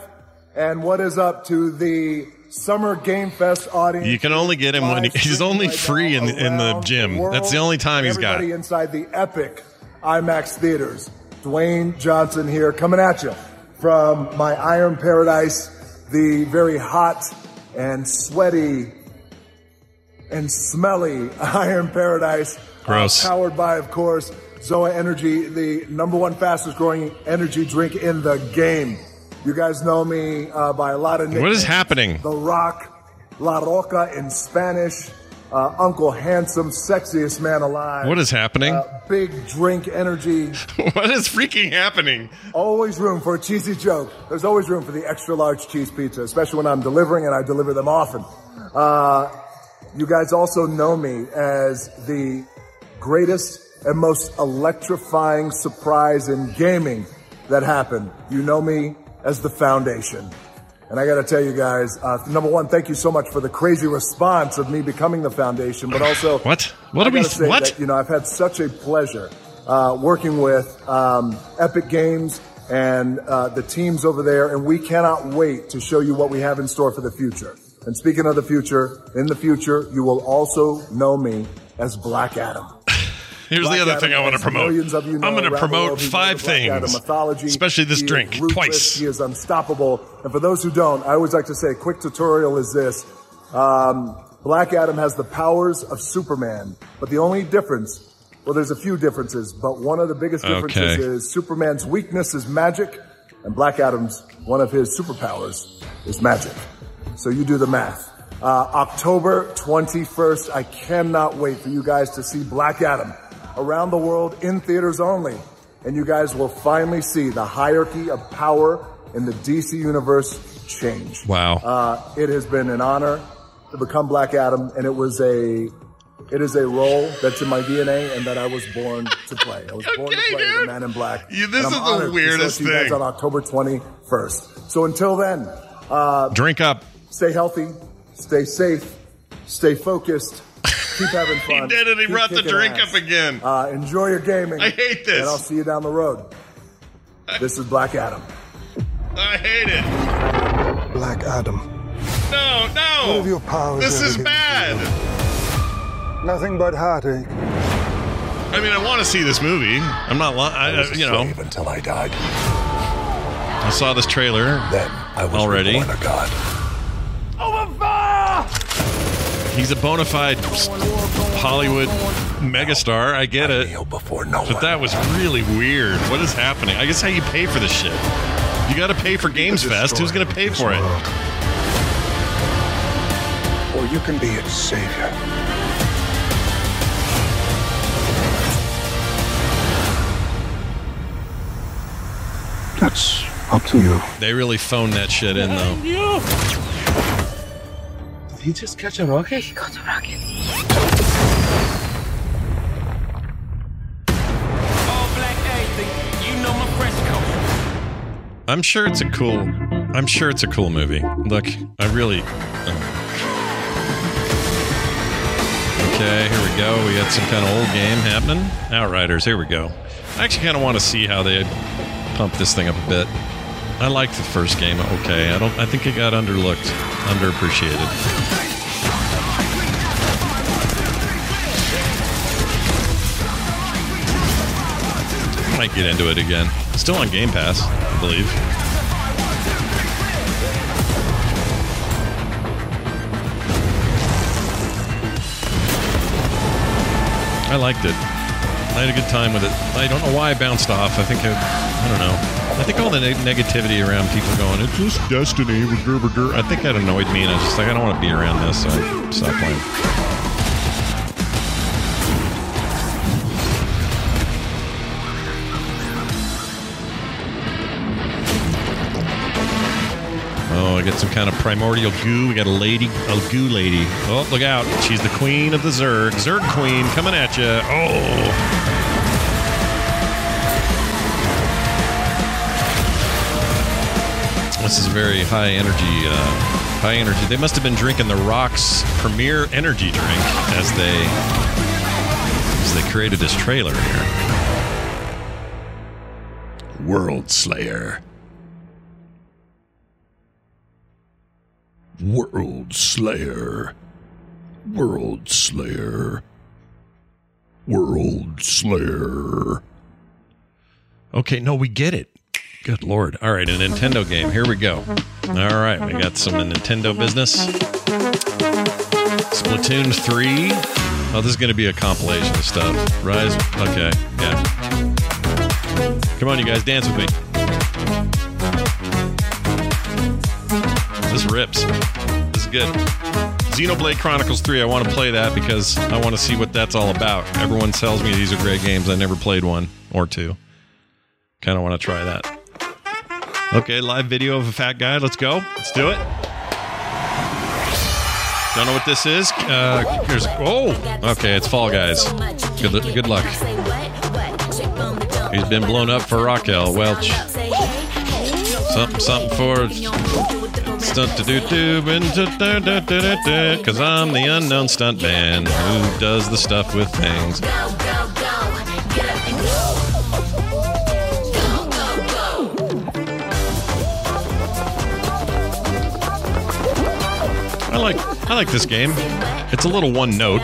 And what is up to the Summer Game Fest audience? You can only get him when he, he's only free in, in the gym. That's the only time he's got. Everybody inside the epic IMAX theaters. Dwayne Johnson here, coming at you from my Iron Paradise, the very hot and sweaty and smelly Iron Paradise. Gross. Uh, powered by, of course, Zoa Energy, the number one fastest growing energy drink in the game. You guys know me uh, by a lot of names. What is happening? The Rock, La Roca in Spanish. uh, Uncle Handsome, sexiest man alive. What is happening? Uh, big drink energy. what is freaking happening? Always room for a cheesy joke. There's always room for the extra large cheese pizza, especially when I'm delivering and I deliver them often. Uh, you guys also know me as the greatest and most electrifying surprise in gaming that happened. You know me as the foundation. And I got to tell you guys, uh, number one, thank you so much for the crazy response of me becoming the foundation, but also what? What I are we? What? that, you know, I've had such a pleasure uh, working with um, Epic Games and uh, the teams over there, and we cannot wait to show you what we have in store for the future. And speaking of the future, in the future, you will also know me as Black Adam. Here's Black the other Adam, thing I want to promote. you know I'm going to promote five knows the Black things, especially this He drink ruthless, twice. He is unstoppable. And for those who don't, I always like to say a quick tutorial is this. Um, Black Adam has the powers of Superman, but the only difference, well, there's a few differences, but one of the biggest differences Okay. is Superman's weakness is magic, and Black Adam's, one of his superpowers is magic. So you do the math. Uh, October 21st, I cannot wait for you guys to see Black Adam around the world in theaters only. And you guys will finally see the hierarchy of power in the DC universe change. Wow. Uh, it has been an honor to become Black Adam, and it was a it is a role that's in my DNA and that I was born to play. I was born to play the Man in Black. You- this is the honored to show it weirdest you guys thing. on October 21st. So until then, uh, Drink up. stay healthy, stay safe, stay focused, keep having fun. He did it. He keep brought the drink ass. up again. Uh, enjoy your gaming. I hate this. And I'll see you down the road. This is Black Adam. I hate it. Black Adam. No, no. What have your powers This is bad. Nothing but heartache. I mean, I want to see this movie. I'm not lying. I, was a you know, until I died. I saw this trailer Then I was already. reborn a god. He's a bona fide Hollywood megastar. I get it. but that was really weird. What is happening? I guess how you pay for this shit. You got to pay for Games Fest. Who's going to pay for it? Or you can be its savior. That's up to you. They really phoned that shit in, though. Did he just catch a rocket? He caught a rocket. I'm sure it's a cool. I'm sure it's a cool movie. Look, I really. uh. Okay, here we go. We got some kind of old game happening. Outriders. Here we go. I actually kind of want to see how they pump this thing up a bit. I liked the first game. Okay, I don't. I think it got underlooked, underappreciated. Might get into it again. Still on Game Pass, I believe. I liked it. I had a good time with it. I don't know why I bounced off. I think I, I don't know. I think all the neg- negativity around people going, "It's just Destiny." brr, brr, brr," I think that annoyed me, and I was just like, I don't want to be around this, so I stopped playing. Oh, I get some kind of primordial goo. We got a lady, a goo lady. Oh, look out. She's the queen of the Zerg. Zerg queen coming at you. Oh. This is very high energy. Uh, high energy. They must have been drinking the Rock's premier energy drink as they as they created this trailer here. World Slayer. World Slayer. World Slayer. World Slayer. Okay, no, we get it. Good lord. All right, a Nintendo game. Here we go. All right, we got some Nintendo business. Splatoon 3. Oh, this is going to be a compilation of stuff. Rise. Okay, yeah. Come on, you guys, dance with me. This rips. This is good. Xenoblade Chronicles 3, I want to play that because I want to see what that's all about. Everyone tells me these are great games. I never played one or two. Kind of want to try that. Okay, live video of a fat guy. Let's go. Let's do it. Don't know what this is. Uh, here's oh, okay, it's Fall Guys. Good, good luck. He's been blown up for Raquel Welch. Something, something for stunt to do do because I'm the unknown stunt man who does the stuff with things. I like this game. It's a little one note,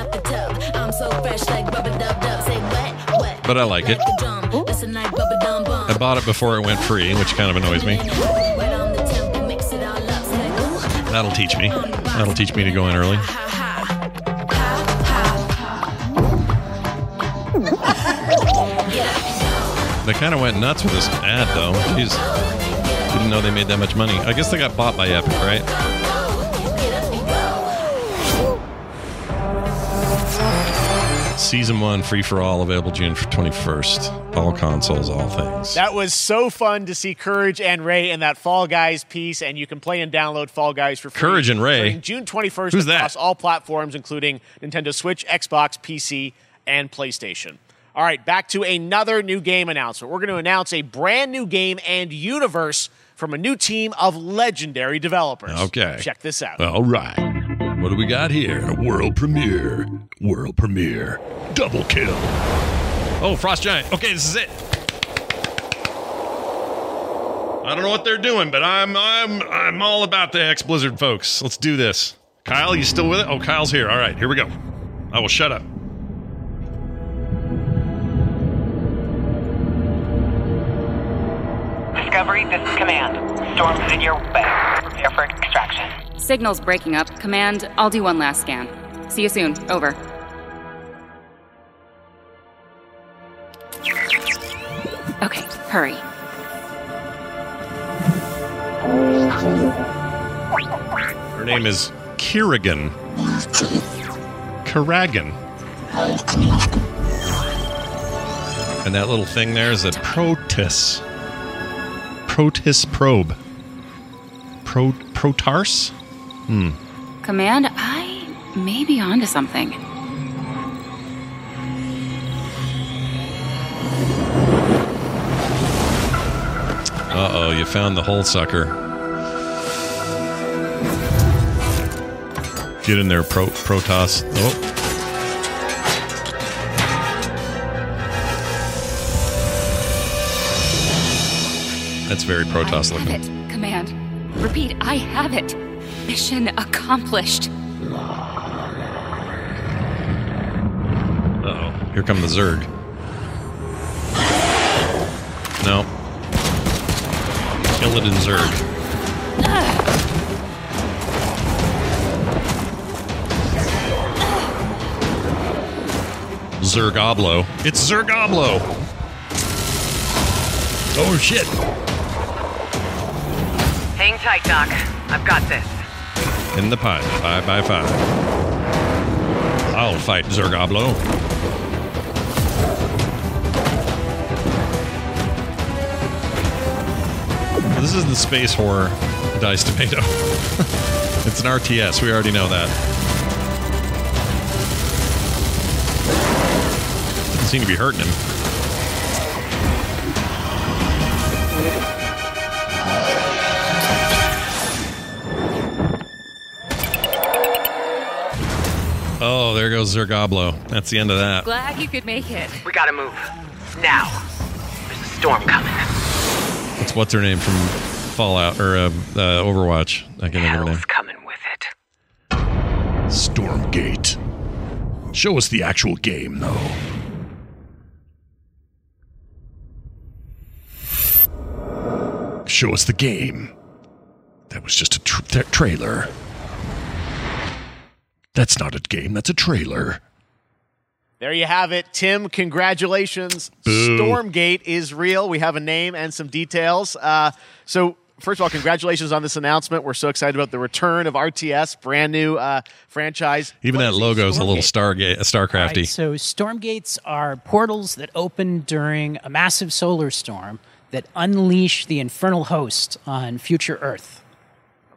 but I like it. I bought it before it went free, which kind of annoys me. That'll teach me. That'll teach me to go in early. They kind of went nuts with this ad, though. Jeez. Didn't know they made that much money. I guess they got bought by Epic, right? Season 1 free for all available June 21st. All consoles, all things. That was so fun to see Courage and Ray in that Fall Guys piece, and you can play and download Fall Guys for free. Courage and Ray? June 21st Who's that? across all platforms, including Nintendo Switch, Xbox, PC, and PlayStation. All right, back to another new game announcement. We're going to announce a brand new game and universe from a new team of legendary developers. Okay. Check this out. All right. What do we got here? A World premiere. World premiere. Double kill. Oh, Frost Giant. Okay, this is it. I don't know what they're doing, but I'm I'm I'm all about the X Blizzard folks. Let's do this. Kyle, you still with it? Oh, Kyle's here. All right, here we go. I will shut up. Discovery, this is Command. Storm's in your way. Prepare for extraction. Signal's breaking up. Command, I'll do one last scan. See you soon. Over. Okay, hurry. Her name is Kirigan. Karagan. And that little thing there is a Protoss. Protoss probe. Pro Protars? Hmm. Command, I may be onto something. Uh oh, you found the hole sucker. Get in there, Pro Protoss. Oh. That's very Protoss I have looking. it. Command. Repeat, I have it. Mission accomplished. Uh oh. Here come the Zerg. No. Kill it in Zerg. Zergoblo. It's Zergoblo! Oh shit! Hang tight, Doc. I've got this. In the pine. Five by five. I'll fight Zergoblo. This is the space horror dice tomato. it's an RTS. We already know that. Doesn't seem to be hurting him. Oh, there goes Zergoblo. That's the end of that. Glad you could make it. We gotta move. Now. There's a storm coming. That's what's her name from Fallout or uh, uh, Overwatch. I can remember her name. coming with it. Stormgate. Show us the actual game, though. Show us the game. That was just a tr- tra- trailer. That's not a game, that's a trailer. There you have it. Tim, congratulations. Boo. Stormgate is real. We have a name and some details. Uh, so, first of all, congratulations on this announcement. We're so excited about the return of RTS, brand new uh, franchise. Even What that is a logo is a little Stormgate? Stargate, Starcrafty. Right, so Stormgates are portals that open during a massive solar storm that unleash the infernal host on future Earth.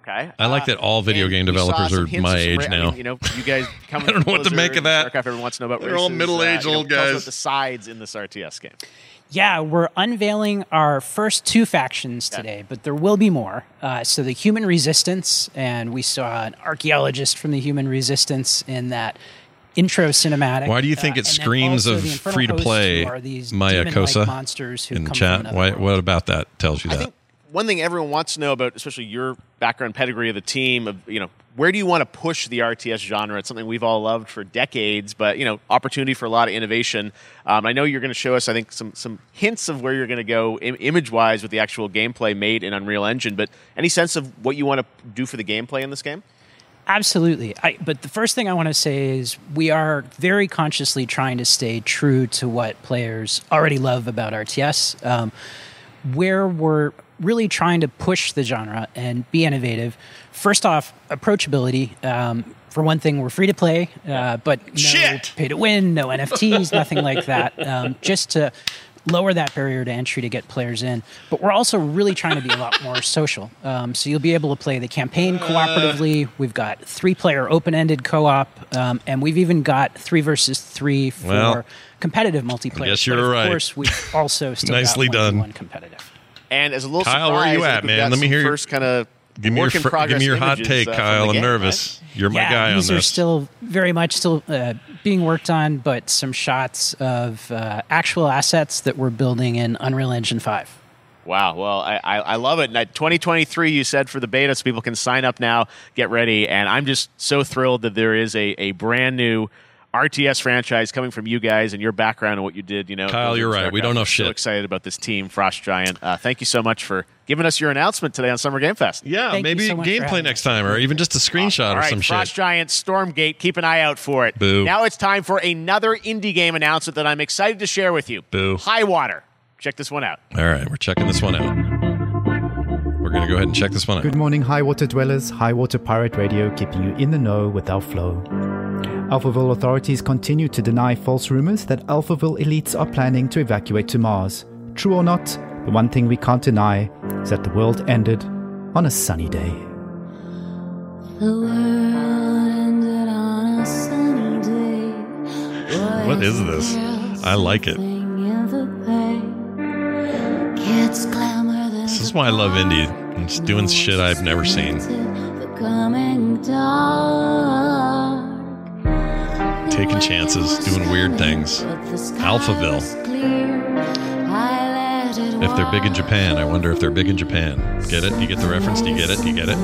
Okay. I like that all video and game developers are my age ra- I now. mean, you know, you guys come. I don't know what to make of that. StarCraft, everyone wants to know about They're all middle-aged uh, you know, old guys. the sides in this RTS game. Yeah, we're unveiling our first two factions today, but there will be more. Uh, so the Human Resistance, and we saw an archaeologist from the Human Resistance in that intro cinematic. Why do you think Uh, it screams of free to play? are these Maya Kosa monsters who in the come chat? From Why, what about that tells you I that? One thing everyone wants to know about, especially your background pedigree of the team, of you know, where do you want to push the RTS genre? It's something we've all loved for decades, but you know, opportunity for a lot of innovation. Um, I know you're going to show us, I think, some some hints of where you're going to go Im- image wise with the actual gameplay made in Unreal Engine. But any sense of what you want to do for the gameplay in this game? Absolutely. I, but the first thing I want to say is we are very consciously trying to stay true to what players already love about RTS. Um, where we're really trying to push the genre and be innovative. First off, approachability. Um, for one thing, we're free to play, uh, but no pay to win, no NFTs, nothing like that. Um, just to lower that barrier to entry to get players in. But we're also really trying to be a lot more social. Um, so you'll be able to play the campaign cooperatively. We've got three player open ended co op, um, and we've even got three versus three for Well, competitive multiplayer. But you're of right. course, we've also still Nicely got done. one competitive. And as a little Kyle, surprise, where you at, think we've man? Let me hear your- first kind of Give me your work in fr- progress give me your hot take, uh, Kyle. I'm game, nervous. You're my yeah, guy on these are still very much still uh, being worked on, but some shots of uh, actual assets that we're building in Unreal Engine Five. Wow. Well, I, I, I love it. And at 2023, you said for the beta, so people can sign up now, get ready. And I'm just so thrilled that there is a, a brand new RTS franchise coming from you guys and your background and what you did. You know, Kyle, you're right. We don't know I'm So shit. excited about this team, Frost Giant. Uh, thank you so much for giving us your announcement today on Summer Game Fest. Yeah, maybe gameplay next time, or even just a screenshot All or right, some Frost shit. Frost Giant Stormgate. Keep an eye out for it. Boo. Now it's time for another indie game announcement that I'm excited to share with you. Boo. High Water. Check this one out. All right, we're checking this one out. We're gonna go ahead and check this one out. Good morning, High Water Dwellers. High Water Pirate Radio keeping you in the know with our flow. Alphaville authorities continue to deny false rumors that Alphaville elites are planning to evacuate to Mars. True or not, the one thing we can't deny is that the world ended on a sunny day. The world ended on a sunny day. What is this? I like it. In the bay. Kids clamor This is why I love indie. It's doing shit I've never seen. Taking chances, doing weird things. Alphaville. If they're big in Japan, I wonder if they're big in Japan. Get it? Do You get the reference? Do you get it? Do you get it?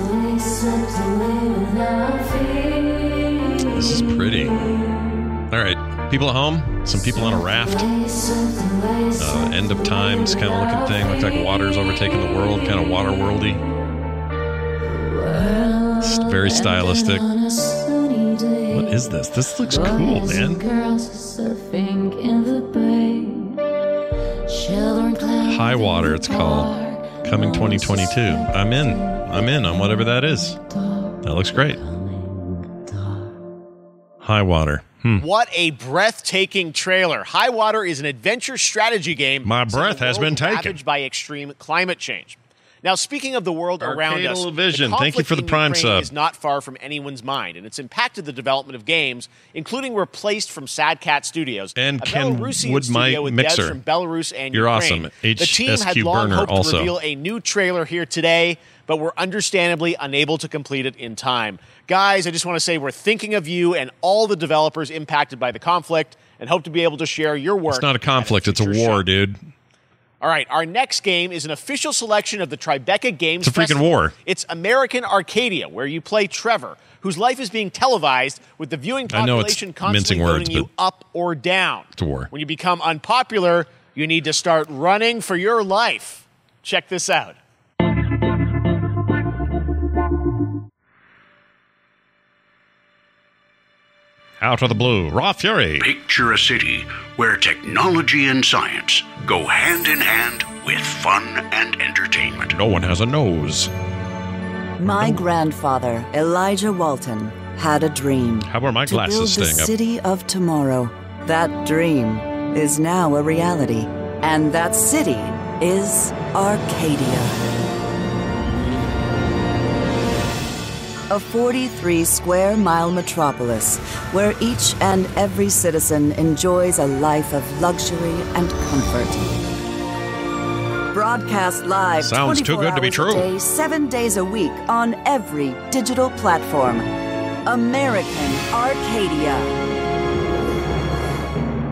This is pretty. All right, people at home. Some people on a raft. Uh, end of times kind of looking thing. Looks like water's overtaking the world. Kind of water worldy. It's very stylistic. Is this? This looks cool, Boys and man. girls surfing in the bay. Children High Water, it's called. Coming 2022. I'm in. I'm in on whatever that is. That looks great. High Water. Hmm. What a breathtaking trailer. High Water is an adventure strategy game. My set in a breath has been taken. ravaged by extreme climate change. Now, speaking of the world around us, Vision, the thank you conflict for the Prime Ukraine sub. is not far from anyone's mind, and it's impacted the development of games, including replaced from Sad Cat Studios, And a Ken Belarusian Wood my studio with mixer. devs from Belarus and You're Ukraine. awesome. the team had long Burner hoped also. to reveal a new trailer here today, but we're understandably unable to complete it in time. Guys, I just want to say we're thinking of you and all the developers impacted by the conflict, and hope to be able to share your work. It's not a conflict. It's a war, dude. All right, our next game is an official selection of the Tribeca Games. It's a freaking Festival. war. It's American Arcadia, where you play Trevor, whose life is being televised with the viewing I know it's population constantly words, voting you up or down. It's a war. When you become unpopular, you need to start running for your life. Check this out. Out of the blue, Raw Fury. Picture a city where technology and science go hand in hand with fun and entertainment. No one has a nose. My grandfather, Elijah Walton, had a dream. How about my to build glasses the staying up? The city of tomorrow. That dream is now a reality, and that city is Arcadia. A 43 square mile metropolis where each and every citizen enjoys a life of luxury and comfort. Broadcast live Sounds too 24 good to be true. Day, seven days a week on every digital platform. American Arcadia.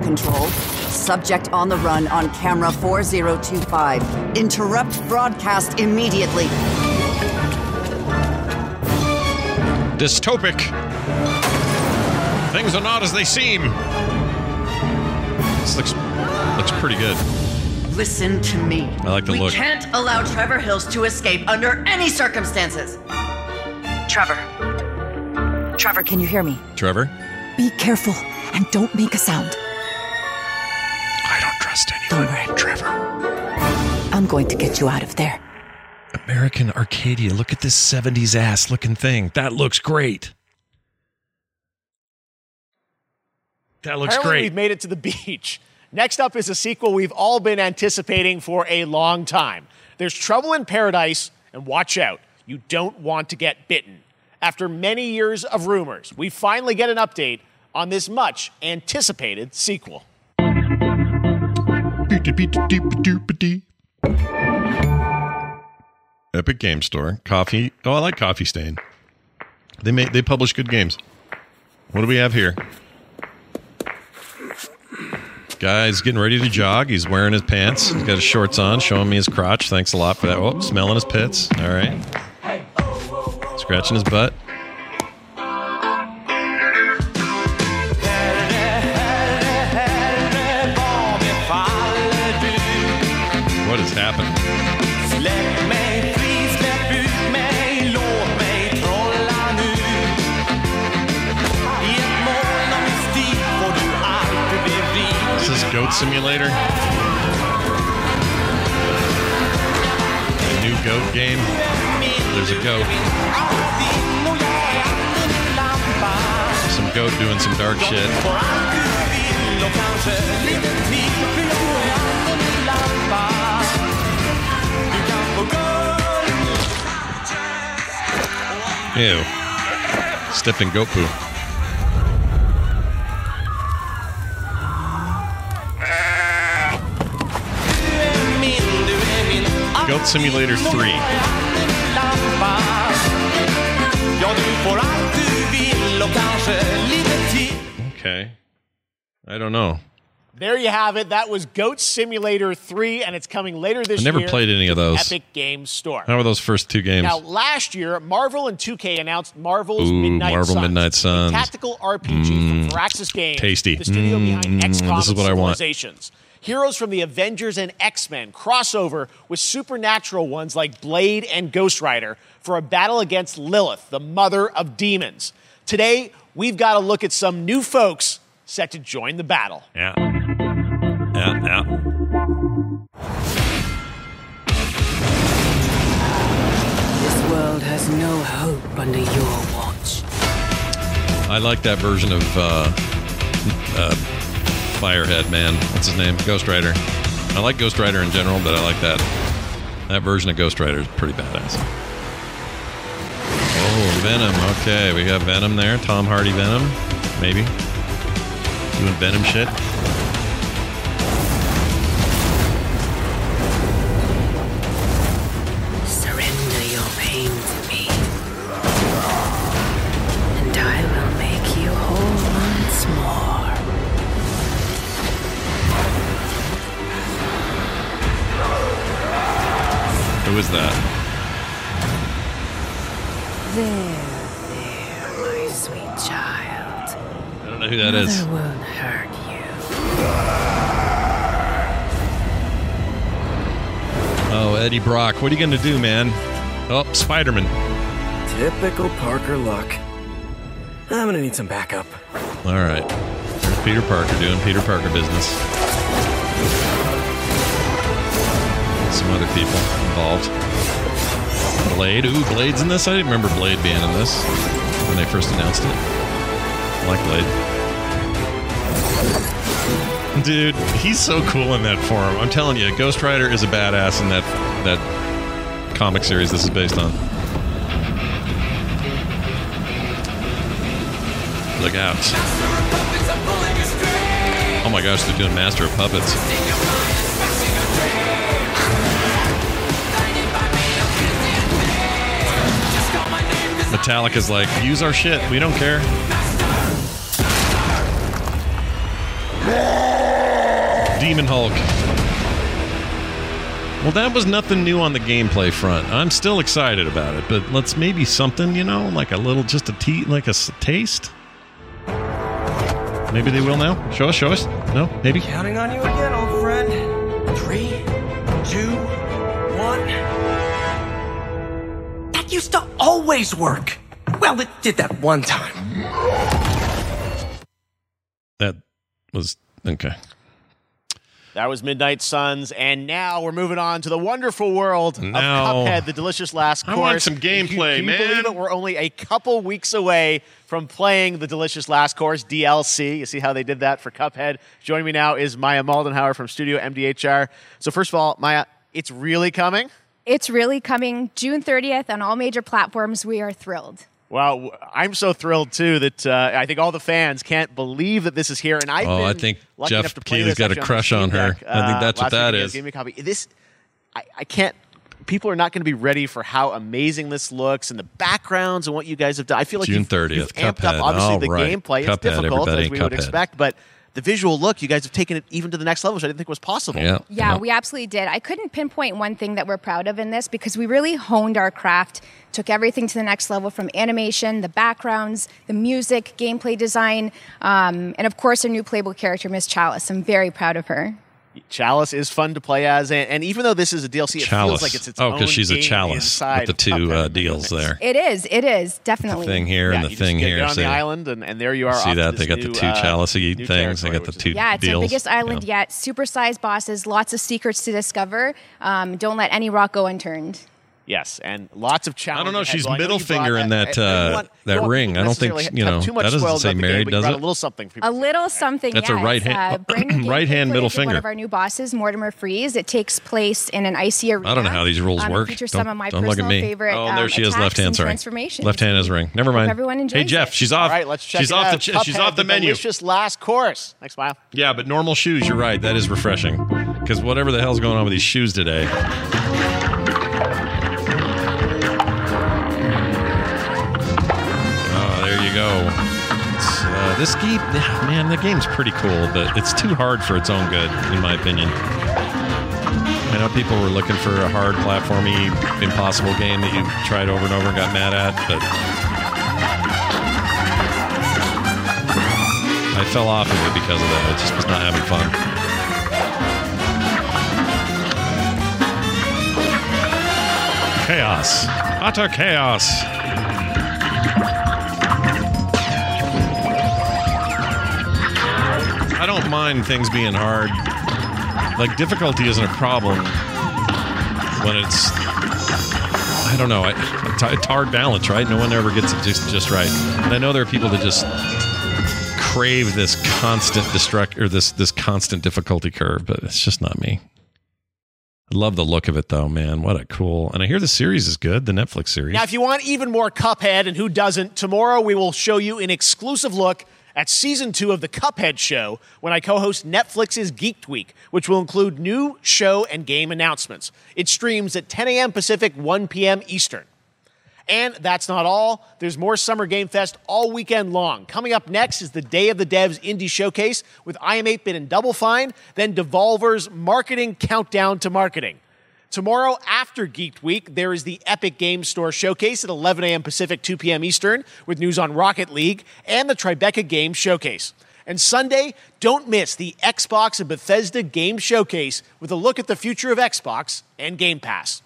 Control. Subject on the run on camera 4025. Interrupt broadcast immediately. Dystopic. Things are not as they seem. This looks looks pretty good. Listen to me. I like the we look. can't allow Trevor Hills to escape under any circumstances. Trevor. Trevor, can you hear me? Trevor? Be careful and don't make a sound. I don't trust anyone. Don't worry. Trevor. I'm going to get you out of there. American Arcadia. Look at this 70s ass looking thing. That looks great. That looks Apparently great. We've made it to the beach. Next up is a sequel we've all been anticipating for a long time. There's Trouble in Paradise, and watch out, you don't want to get bitten. After many years of rumors, we finally get an update on this much anticipated sequel. Epic Game Store. Coffee. Oh, I like Coffee Stain. They make they publish good games. What do we have here? Guy's getting ready to jog. He's wearing his pants. He's got his shorts on, showing me his crotch. Thanks a lot for that. Oh, smelling his pits. All right. Scratching his butt. Goat Simulator. A new goat game. There's a goat. Some goat doing some dark shit. Ew. Stepped in goat poo. Goat Simulator 3. lampa. Ja, du får allt du vill och kanske lite tid. Okay. I don't know. There you have it. That was Goat Simulator 3, and it's coming later this year. I never year. played any of those. Epic Games Store. How were those first two games? Now, last year, Marvel and 2K announced Marvel's Ooh, Midnight Marvel Suns, Midnight Suns. a tactical RPG Mm. from Firaxis Games, Tasty. the studio behind Mm, XCOM this is what I want. Civilizations. Heroes from the Avengers and X-Men crossover with supernatural ones like Blade and Ghost Rider for a battle against Lilith, the mother of demons. Today, we've got to look at some new folks set to join the battle. Yeah. Yeah, yeah. This world has no hope under your watch. I like that version of uh, uh, Firehead, man. What's his name? Ghost Rider. I like Ghost Rider in general, but I like that that version of Ghost Rider is pretty badass. Oh, Venom. Okay, we got Venom there. Tom Hardy Venom, maybe doing Venom shit. Who is that? There, there, my sweet child. I don't know who that is. Mother won't hurt you. Oh, Eddie Brock. What are you going to do, man? Oh, Spider Man. Typical Parker luck. I'm gonna need some backup. All right. There's Peter Parker doing Peter Parker business. Some other people involved. Blade. Ooh, Blade's in this. I didn't remember Blade being in this when they first announced it. I like Blade. Dude, he's so cool in that form. I'm telling you, Ghost Rider is a badass in that that comic series this is based on. Look out. Oh my gosh, they're doing Master of Puppets. Metallica's like, use our shit. We don't care. Demon Hulk. Well, that was nothing new on the gameplay front. I'm still excited about it, but let's maybe something, you know, like a little, just a tea, like a taste. Maybe they will now. Show us, show us. No, maybe. Counting on you again, old friend. Three, two, one. That used to always work. Well, it did that one time. That was okay. That was Midnight Suns, and now we're moving on to the wonderful world Now- of Cuphead, the delicious last course. I course. want some gameplay, can you, man. believe it? We're only a couple weeks away from playing the delicious last course DLC. You see how they did that for Cuphead. Joining me now is Maja Moldenhauer from Studio MDHR. So first of all, Maja, it's really coming. It's really coming June 30th on all major platforms. We are thrilled. Well, I'm so thrilled too that uh, I think all the fans can't believe that this is here. And I've Oh, been I think lucky Jeff enough to play Keighley's this got a crush the on her. Deck, I think uh, that's what that is. week that you guys is. Gave me a copy. This, I, I can't. People are not going to be ready for how amazing this looks and the backgrounds and what you guys have done. I feel like June you've, 30th, you've amped Cuphead. up. Obviously, All the right. gameplay is Cuphead, difficult everybody, as we would Cuphead. expect, but the visual look, you guys have taken it even to the next level, which I didn't think was possible. Yeah. Yeah, we absolutely did. I couldn't pinpoint one thing that we're proud of in this because we really honed our craft, took everything to the next level from animation, the backgrounds, the music, gameplay design, um, and of course, our new playable character, Miss Chalice. I'm very proud of her. Chalice is fun to play as, and, and even though this is a DLC, it Chalice. feels like it's its oh, own because she's a chalice with the two uh, deals there. It is. It is definitely. the thing here and the you just thing get- here. On See, the island, and, and there you are. see that they this got the two uh, chalicey things. They got the two Yeah, it's deals. our biggest island Yeah. yet. Supersized bosses, lots of secrets to discover. Um, don't let any rock go unturned. Yes, and lots of challenges. I don't know. She's Well, I know middle finger in that- that I- I uh, want- that ring. I don't think necessarily you have know too much that doesn't say married, game, you does brought it? A little something. For A little something. That's a right hand- Uh, brand new gameplay right hand middle finger. One of our new bosses, Mortimer Freeze. It takes place in an icy arena. I don't know how these rules Um, work. features don't some of my don't look at personal me. favorite. oh, um, there she is. Left hand. and Sorry. transformations. Left hand is ring. Never mind. everyone hey Jeff, she's off. All right, let's check she's off out. the. ch- she's Cuphead, off the menu. Delicious last course. Next smile. Yeah, but normal shoes. You're right. That is refreshing. Because whatever the hell's going on with these shoes today. Uh, this game, man, the game's pretty cool, but it's too hard for its own good, in my opinion. I know people were looking for a hard platformy, impossible game that you tried over and over and got mad at, but I fell off of it because of that. I just was not having fun. Chaos. Utter chaos. I don't mind things being hard. Like, difficulty isn't a problem when it's. I don't know. It's hard balance, right? No one ever gets it just, just right. And I know there are people that just crave this constant destruct or this this constant difficulty curve, but it's just not me. I love the look of it though, man. What a cool. And I hear the series is good, the Netflix series. Now, if you want even more Cuphead, and who doesn't, tomorrow we will show you an exclusive look at season two of the Cuphead show when I co host Netflix's Geeked Week, which will include new show and game announcements. It streams at 10 a.m. Pacific, 1 p.m. Eastern. And that's not all. There's more Summer Game Fest all weekend long. Coming up next is the Day of the Devs Indie Showcase with I Am 8-Bit and Double Fine, then Devolver's Marketing Countdown to Marketing. Tomorrow after Geeked Week, there is the Epic Game Store Showcase at 11 a.m. Pacific, 2 p.m. Eastern, with news on Rocket League and the Tribeca Game Showcase. And Sunday, don't miss the Xbox and Bethesda Game Showcase with a look at the future of Xbox and Game Pass.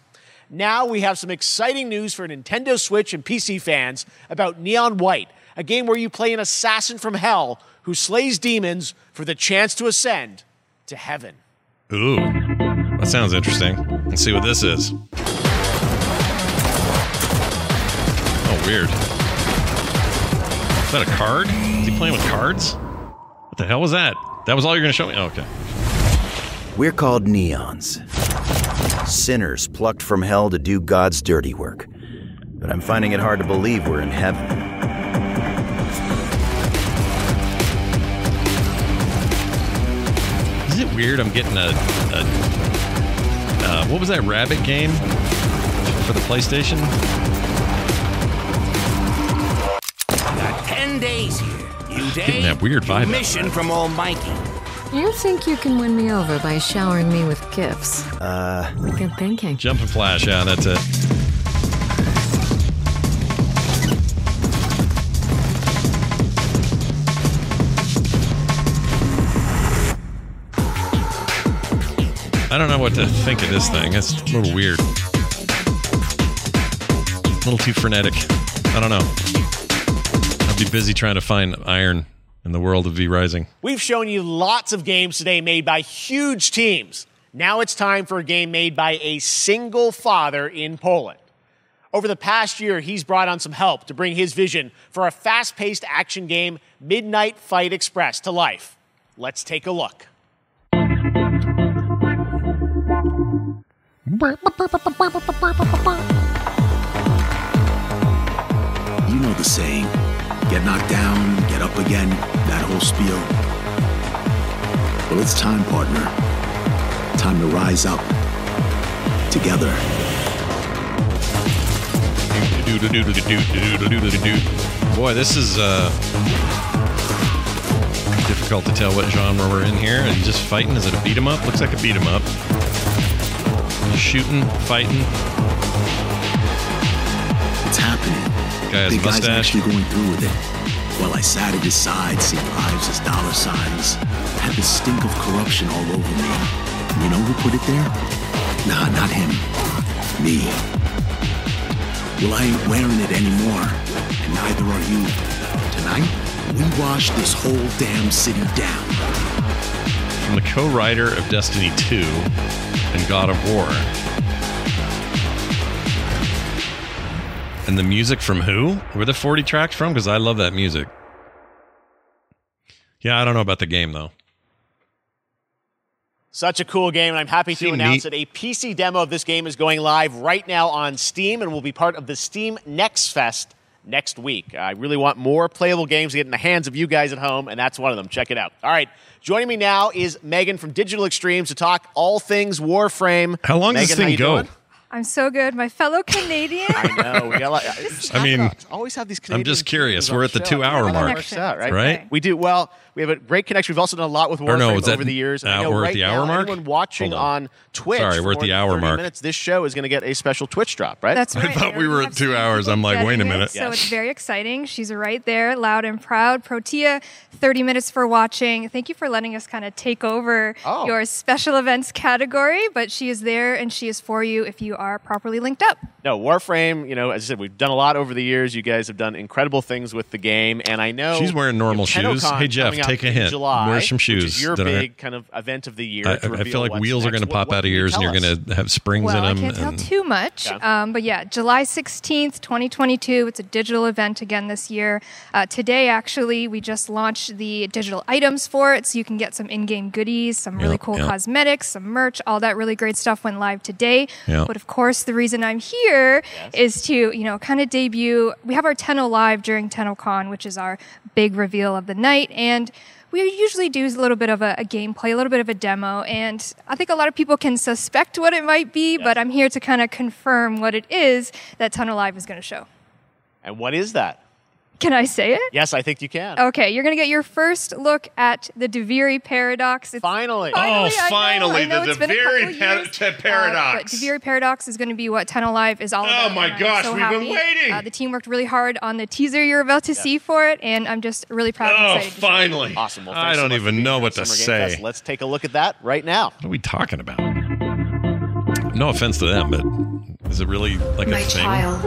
Now we have some exciting news for Nintendo Switch and PC fans about Neon White, a game where you play an assassin from hell who slays demons for the chance to ascend to heaven. Ooh, that sounds interesting. Let's see what this is. Oh, weird. Is that a card? Is he playing with cards? What the hell was that? That was all you're going to show me? Oh, okay. We're called neons. Sinners plucked from hell to do God's dirty work. But I'm finding it hard to believe we're in heaven. Is it weird I'm getting a. a uh, what was that rabbit game for the PlayStation? Got ten days here. You day. Getting that weird vibe. Mission from Almighty. You think you can win me over by showering me with gifts? Uh. Good thinking. Jump and flash, yeah, that's it. I don't know what to think of this thing. It's a little weird. A little too frenetic. I don't know. I'll be busy trying to find iron in the world of V Rising. We've shown you lots of games today made by huge teams. Now it's time for a game made by a single father in Poland. Over the past year, he's brought on some help to bring his vision for a fast paced action game, Midnight Fight Express, to life. Let's take a look. You know the saying get knocked down, get up again, that whole spiel. Well, it's time, partner. Time to rise up. Together. Boy, this is uh, difficult to tell what genre we're in here. And just fighting. Is it a beat 'em up? Looks like a beat 'em up. Shooting, fighting. It's happening. Guy a guy's mustache. actually going through with it. While I sat at his side, seeing lives as dollar signs, had the stink of corruption all over me. You know who put it there? Nah, not him. Me. Well, I ain't wearing it anymore, and neither are you. Tonight, we wash this whole damn city down. From the co-writer of Destiny 2 and God of War. And the music from who? Where the 40 tracks from? Because I love that music. Yeah, I don't know about the game though. Such a cool game, and I'm happy to announce neat. that a PC demo of this game is going live right now on Steam and will be part of the Steam Next Fest next week. I really want more playable games to get in the hands of you guys at home, and that's one of them. Check it out. All right, joining me now is Megan from Digital Extremes to talk all things Warframe. How long does this thing you go? doing? I'm so good. My fellow Canadian. I know. We got a. I mean, always have these. I'm just curious. We're at the show. two-hour mark, works out, right? right? We do well. We have a great connection. We've also done a lot with Warframe no, is that- over the years. And I uh, know we're at right the hour now, mark? Anyone watching on. on Twitch? Sorry, we're at the than hour 30 mark. Minutes. This show is going to get a special Twitch drop, right? That's right. I thought we were at two hours. I'm like, wait a Getting it, minute. So it's very exciting. She's right there, loud and proud. Protea, 30 minutes for watching. Thank you for letting us kind of take over Oh. your special events category, but she is there and she is for you if you are properly linked up. No, Warframe, you know, as I said, we've done a lot over the years. You guys have done incredible things with the game. And I know. She's wearing normal shoes. Hey, Jeff, coming up take a in hint. July, Wear some which shoes is your that are- big kind of event of the year. I, to I feel like what's wheels are going to pop what out of can you ears and you're going to have springs well, in them. I can't tell too much, um, but yeah, July 16th, 2022. It's a digital event again this year. Uh, today, actually, we just launched the digital items for it, so you can get some in-game goodies, some really Yep, cool yep. cosmetics, some merch, all that really great stuff went live today. Yep. But of course, the reason I'm here is to you know kind of debut. We have our Tenno live during TennoCon, which is our big reveal of the night, and we usually do a little bit of a, a gameplay, a little bit of a demo, and I think a lot of people can suspect what it might be, but I'm here to kind of confirm what it is that Tenno Live is going to show. And what is that? Can I say it? Yes, I think you can. Okay, you're going to get your first look at the Duviri paradox. It's finally. finally oh, I know, finally, I know the it's been a very couple years. pa- t- paradox. Uh, but Duviri Paradox is going to be what Tenno Live is all about. Oh my and gosh, so we've been waiting. Uh, the team worked really hard on the teaser you're about to see for it, and I'm just really proud and Oh, excited. to finally. Awesome. Well, I don't much for even know what to Summer say. Fest. Let's take a look at that right now. What are we talking about? No offense to them, but is it really like My a thing? child,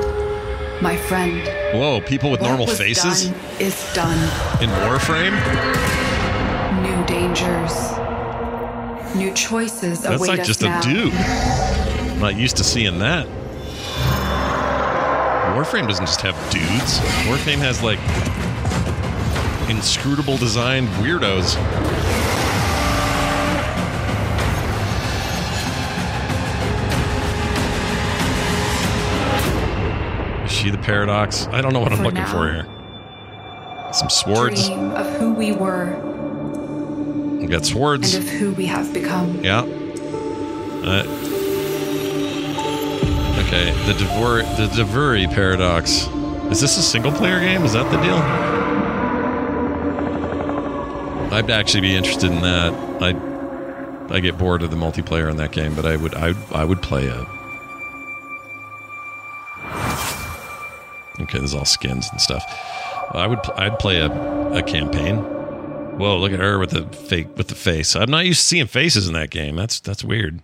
My friend. Whoa, people with what normal was faces done is done. in Warframe? New dangers. New choices That's await like us just now. a dude. I'm not used to seeing that. Warframe doesn't just have dudes. Warframe has like inscrutable designed weirdos. She the paradox? I don't know what I'm looking now. for here. Some swords. Dream of who we were We got swords. and of who we have become. Yeah. Uh, okay, the Devor the Duviri paradox. Is this a single player game? Is that the deal? I'd actually be interested in that. I I get bored of the multiplayer in that game, but I would I I would play a. Okay, there's all skins and stuff. I would I'd play a, a campaign. Whoa, look at her with the fake with the face. I'm not used to seeing faces in that game. That's that's weird.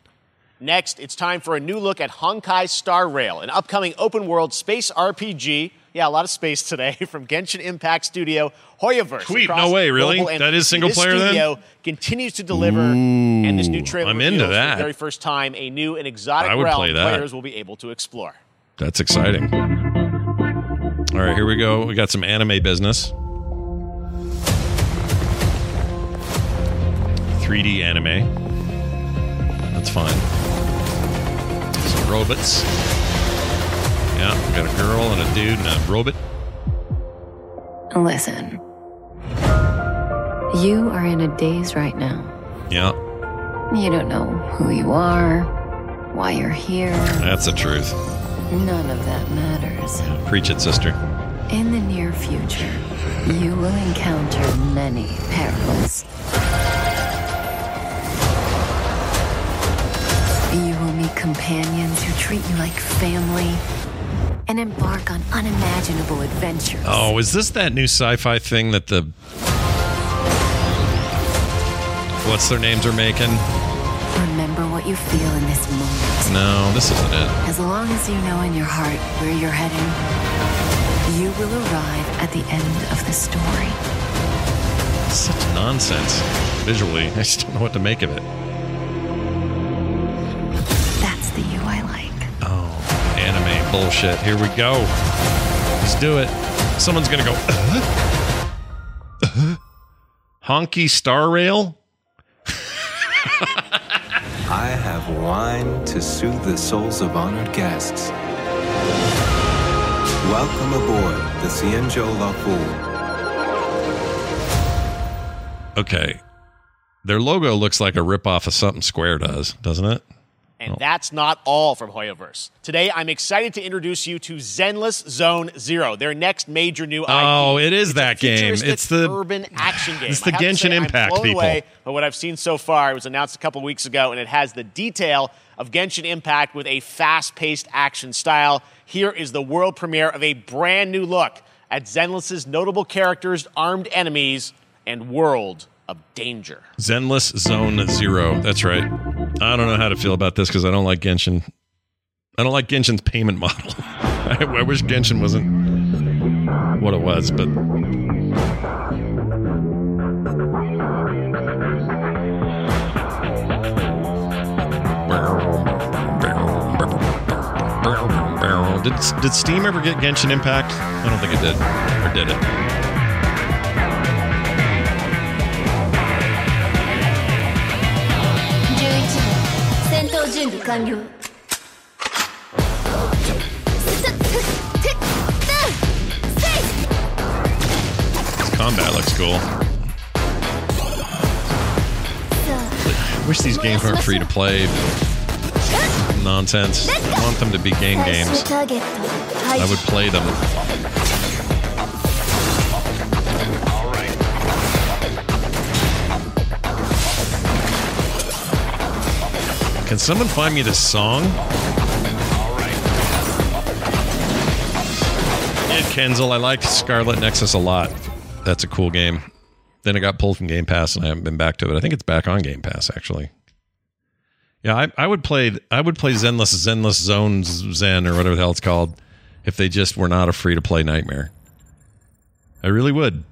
Next, it's time for a new look at Honkai Star Rail, an upcoming open world space RPG. Yeah, a lot of space today from Genshin Impact Studio Hoyoverse. Sweet, across no way, really? That is single This player then? studio continues to deliver, and this new Ooh, trailer I'm into reveals for that. the very first time a new and exotic I would realm play that. players will be able to explore. That's exciting. All right, here we go. We got some anime business. 3D anime. That's fine. Some robots. Yeah, we got a girl and a dude and a robot. Listen. You are in a daze right now. Yeah, You don't know who you are, why you're here. that's the truth. None of that matters. Preach it, sister. In the near future, you will encounter many perils. You will meet companions who treat you like family and embark on unimaginable adventures. Oh, is this that new sci-fi thing that the what's their names are making? Remember what you feel in this moment. No, this isn't it. As long as you know in your heart where you're heading, you will arrive at the end of the story. Such nonsense. Visually, I just don't know what to make of it. That's the you I like. Oh, anime bullshit. Here we go. Let's do it. Someone's gonna go. Uh-huh. Uh-huh. Honkai Star Rail. I have wine to soothe the souls of honored guests. Welcome aboard the Cienjo La Fool. Okay, their logo looks like a ripoff of something Square does, doesn't it? And that's not all from Hoyoverse. Today, I'm excited to introduce you to Zenless Zone Zero, their next major new IP. Oh, it is that game. It's the urban action game. It's the I have to Genshin say, I'm Impact people. away by what I've seen so far. It was announced a couple weeks ago, and it has the detail of Genshin Impact with a fast-paced action style. Here is the world premiere of a brand new look at Zenless's notable characters, armed enemies, and world of danger. Zenless Zone Zero. That's right. I don't know how to feel about this because I don't like Genshin. I don't like Genshin's payment model. I, I wish Genshin wasn't what it was, but did did Steam ever get Genshin Impact? I don't think it did, or did it? 完了 Combat looks cool. I wish these games weren't free to play. Nonsense. I want them to be game games. I would play them. Can someone find me this song? Yeah, Kenzel, I liked Scarlet Nexus a lot. That's a cool game. Then it got pulled from Game Pass, and I haven't been back to it. I think it's back on Game Pass actually. Yeah, I, I would play. I would play Zenless Zenless Zones Zen or whatever the hell it's called if they just were not a free to play nightmare. I really would.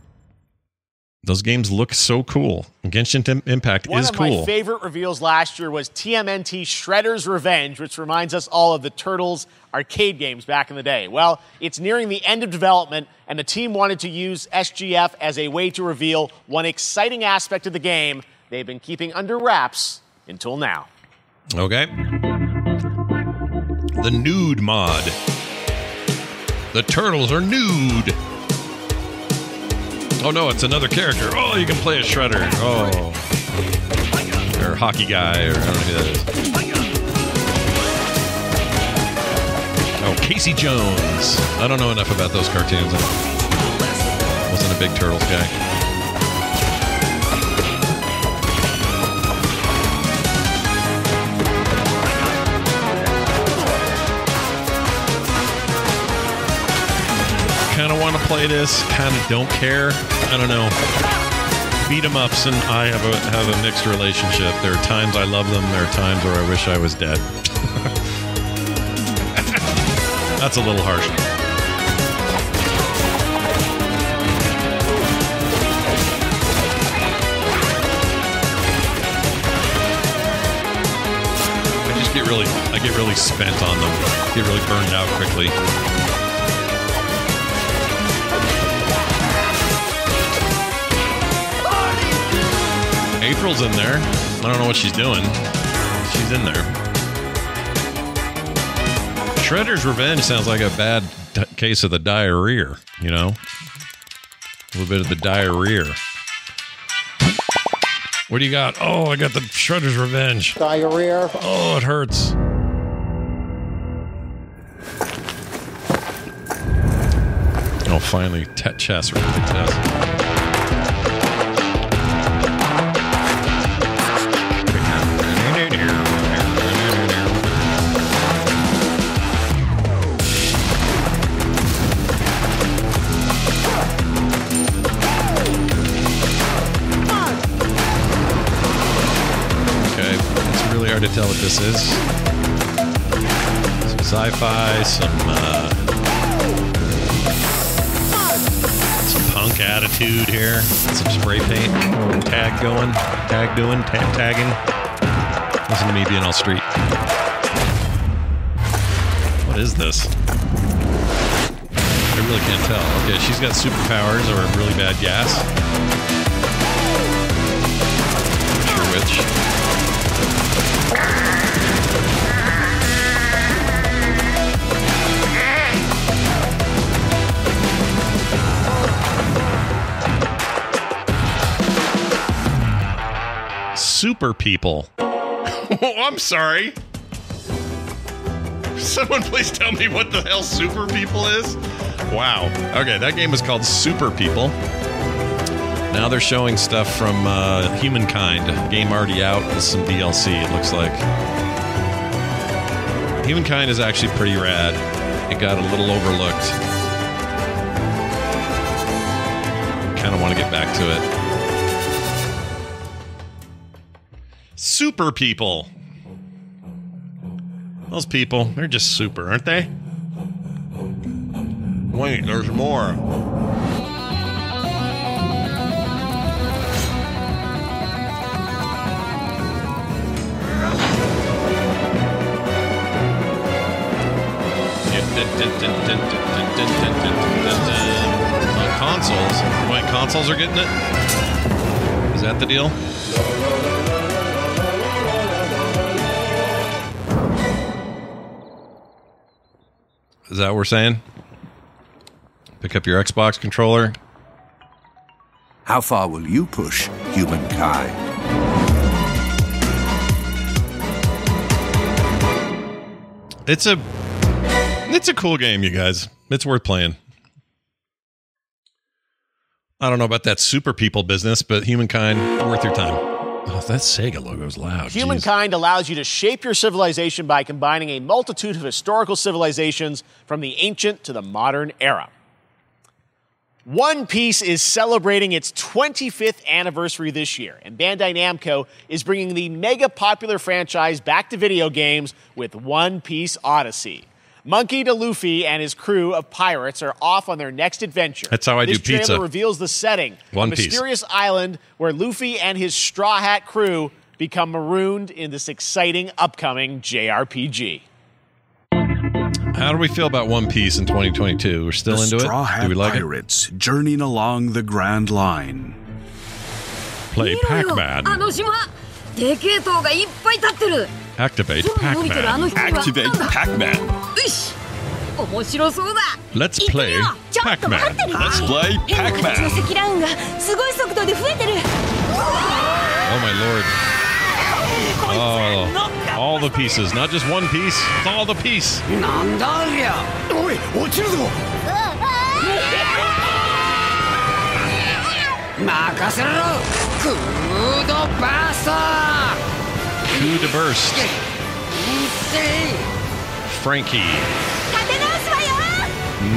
Those games look so cool. Genshin Im- Impact One is of cool. my favorite reveals last year was TMNT Shredder's Revenge, which reminds us all of the Turtles arcade games back in the day. Well, it's nearing the end of development, and the team wanted to use SGF as a way to reveal one exciting aspect of the game they've been keeping under wraps until now. Okay. The nude mod. The turtles are nude. Oh no, it's another character. Oh, you can play a shredder. Oh. Or hockey guy, or I don't know who that is. Oh, Casey Jones. I don't know enough about those cartoons. I wasn't a big Turtles guy. Kind of want to play this, kind of don't care. I don't know. Beat 'em ups and I have a have a mixed relationship. There are times I love them. There are times where I wish I was dead. That's a little harsh. I just get really I get really spent on them. Get really burned out quickly. April's in there. I don't know what she's doing. She's in there. Shredder's Revenge sounds like a bad t- case of the diarrhea, you know? A little bit of the diarrhea. What do you got? Oh, I got the Shredder's Revenge. Diarrhea. Oh, it hurts. Oh, finally, Tet chess or the tell what this is. Some sci-fi, some uh, some punk attitude here, some spray paint, tag going, tag doing, tag tagging. Listen to me being all street. What is this? I really can't tell. Okay, she's got superpowers or a really bad gas. Not sure which. Super people. oh, I'm sorry. Someone please tell me what the hell Super People is? Wow. Okay, that game is called Super People. Now they're showing stuff from uh, Humankind. Game already out with some DLC, it looks like. Humankind is actually pretty rad. It got a little overlooked. Kind of want to get back to it. Super people. Those people, they're just super, aren't they? Wait, there's more. On consoles. Wait, consoles are getting it? Is that the deal? Is that what we're saying? Pick up your Xbox controller. How far will you push humankind? It's a it's a cool game, you guys. It's worth playing. I don't know about that super people business, but humankind worth your time. Oh, that Sega logo is loud. Jeez. Humankind allows you to shape your civilization by combining a multitude of historical civilizations from the ancient to the modern era. One Piece is celebrating its 25th anniversary this year, and Bandai Namco is bringing the mega popular franchise back to video games with One Piece Odyssey. Monkey D. Luffy and his crew of pirates are off on their next adventure. That's how I this do pizza. This trailer reveals the setting, One a Piece. mysterious island where Luffy and his Straw Hat crew become marooned in this exciting upcoming JRPG. How do we feel about One Piece in 2022? We're still the into Straw it. Hat Do we like Pirates journeying along the Grand Line. Play Pac-Man. Activate Pac-Man. Activate Pac-Man. Let's play Pac-Man. Let's play Pac-Man. Oh my lord. Oh, all the pieces, not just one piece, it's all the piece. two to burst. Franky.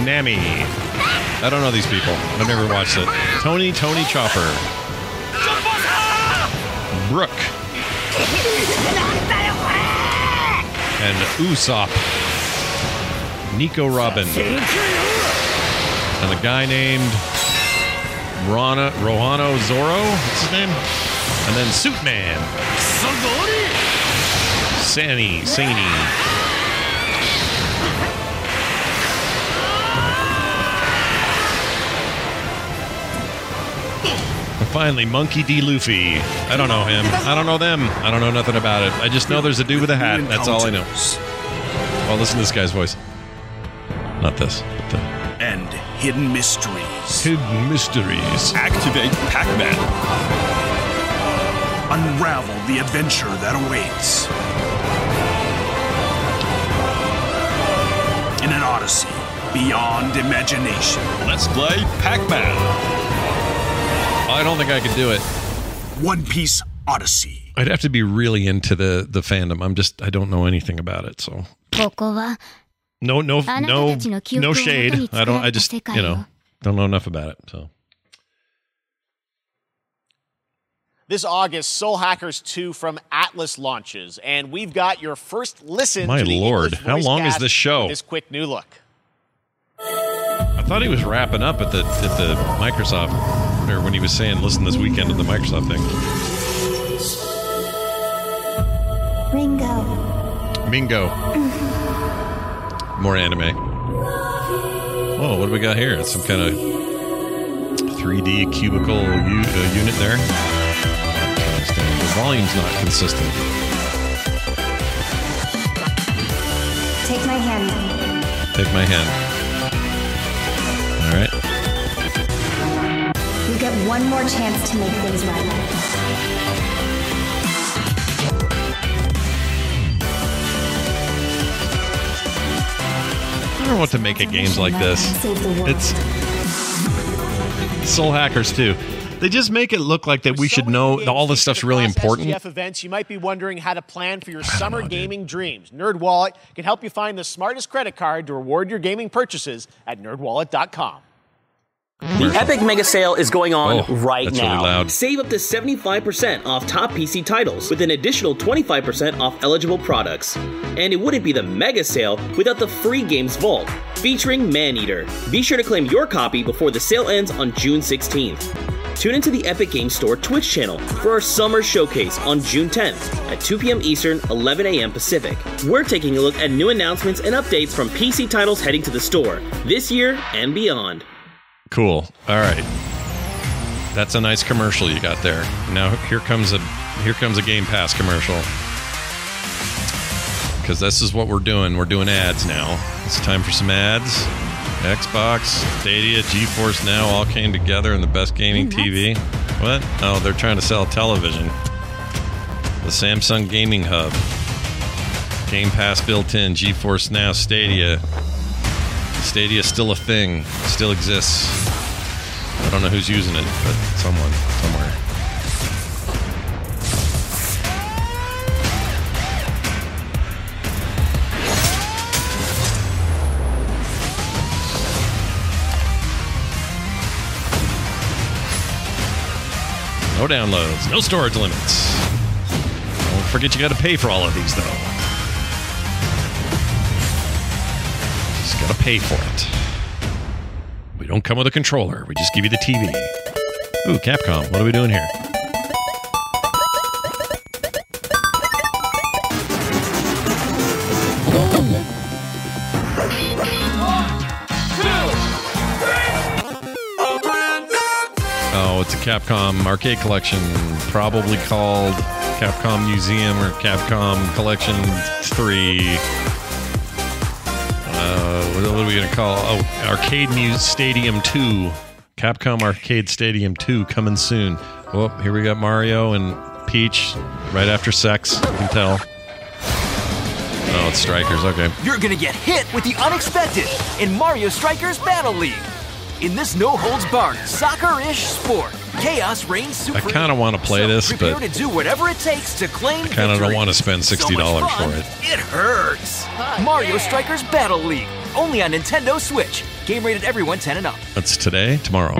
Nami. I don't know these people. I've never watched it. Tony, Tony Chopper. Brook. And Usopp. Nico Robin. And a guy named Rana, Rohano Zoro. What's his name? And then Suitman. Sani, Sani. And finally, Monkey D. Luffy. I don't know him. I don't know them. I don't know nothing about it. I just know there's a dude with a hat. That's all I know. Well, listen to this guy's voice. Not this, but the And hidden mysteries. hidden mysteries. Activate Pac-Man. Unravel the adventure that awaits. odyssey beyond imagination. Let's play Pac-Man. I don't think I could do it. One Piece Odyssey. I'd have to be really into the the fandom. I'm just I don't know anything about it, so. No, no, no, no shade. I don't. I just you know don't know enough about it. So. This August, Soul Hackers 2 from Atlus launches, and we've got your first listen My to the lord, English how long is this show? This quick new look. I thought he was wrapping up at the at the Microsoft or when he was saying listen this weekend at the Microsoft thing. Ringo Mingo. More anime. Oh, what do we got here? It's some kind of 3D cubicle u- uh, unit there. Volume's not consistent. Take my hand Take my hand. All right. You get one more chance to make things right I don't know what to make of games like this. It's Soul Hackers 2. They just make it look like that we should know all this stuff's really important. SGF events, you might be wondering how to plan for your summer gaming dreams. NerdWallet can help you find the smartest credit card to reward your gaming purchases at nerdwallet.com. The Epic Mega Sale is going on Oh, right that's now. really loud. Save up to 75% off top PC titles with an additional 25% off eligible products. And it wouldn't be the Mega Sale without the free Games Vault, featuring Maneater. Be sure to claim your copy before the sale ends on June 16th. Tune into the Epic Games Store Twitch channel for our summer showcase on June 10th at 2 p.m. Eastern, 11 a.m. Pacific. We're taking a look at new announcements and updates from PC titles heading to the store this year and beyond. Cool. All right. That's a nice commercial you got there. Now here comes a here comes a Game Pass commercial. Cuz this is what we're doing. We're doing ads now. It's time for some ads. Xbox, Stadia, GeForce Now all came together in the best gaming TV. What? Oh, they're trying to sell television. The Samsung Gaming Hub. Game Pass built in, GeForce Now, Stadia. Stadia is still a thing, still exists. I don't know who's using it, but someone, somewhere. No downloads, no storage limits. Don't forget you got to pay for all of these, though. Pay for it. We don't come with a controller. We just give you the TV. Ooh, Capcom. What are we doing here? Oh, it's a Capcom arcade collection, probably called Capcom Museum or Capcom Collection 3. Uh, what are we going to call? Oh, Arcade Muse Stadium 2. Capcom Arcade Stadium 2 coming soon. Oh, here we got Mario and Peach right after sex. You can tell. Oh, it's Strikers. Okay. You're gonna get hit with the unexpected in Mario Strikers Battle League. In this no-holds-barred soccer-ish sport, chaos reigns supreme. I kind of want to play this, Prepare but to do whatever it takes to claim I kind of don't want to spend $60 much fun, for it. It hurts. Mario Strikers Battle League, only on Nintendo Switch. Game rated everyone 10 and up. That's today, tomorrow.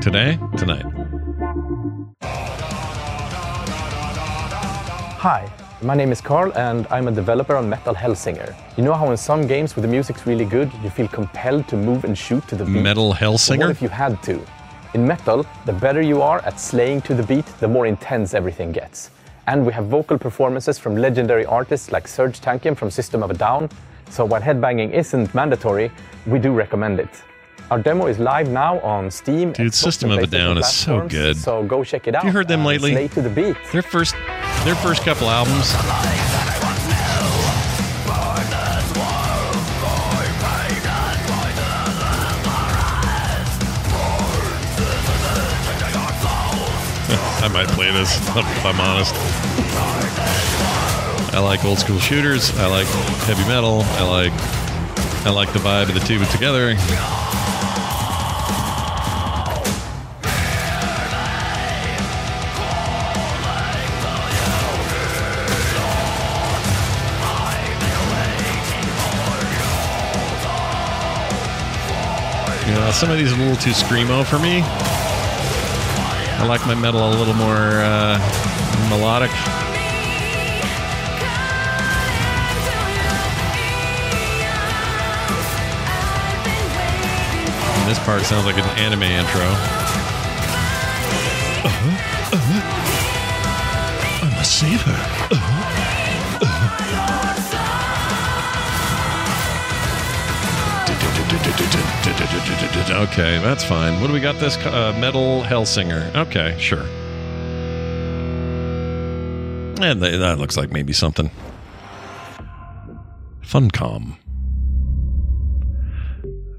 Today, tonight. Hi, my name is Carl and I'm a developer on Metal Hellsinger. You know how in some games where the music's really good, you feel compelled to move and shoot to the beat? Metal But Hellsinger? what if you had to? In Metal, the better you are at slaying to the beat, the more intense everything gets. And we have vocal performances from legendary artists like Serj Tankian from System of a Down. So while headbanging isn't mandatory, we do recommend it. Our demo is live now on Steam. Dude, System of a Down is so good. So go check it out. Have you heard them lately? Slay to the beat. Their first, their first couple albums. I might play this if I'm honest. I like old school shooters. I like heavy metal. I like I like the vibe of the two together. You know, some of these are a little too screamo for me. I like my metal a little more uh, melodic. This part sounds like an anime intro. Uh-huh, uh-huh. I must save her. Uh-huh. Okay, that's fine. What do we got? This uh, metal Hellsinger. Okay, sure. And th- that looks like maybe something. Funcom.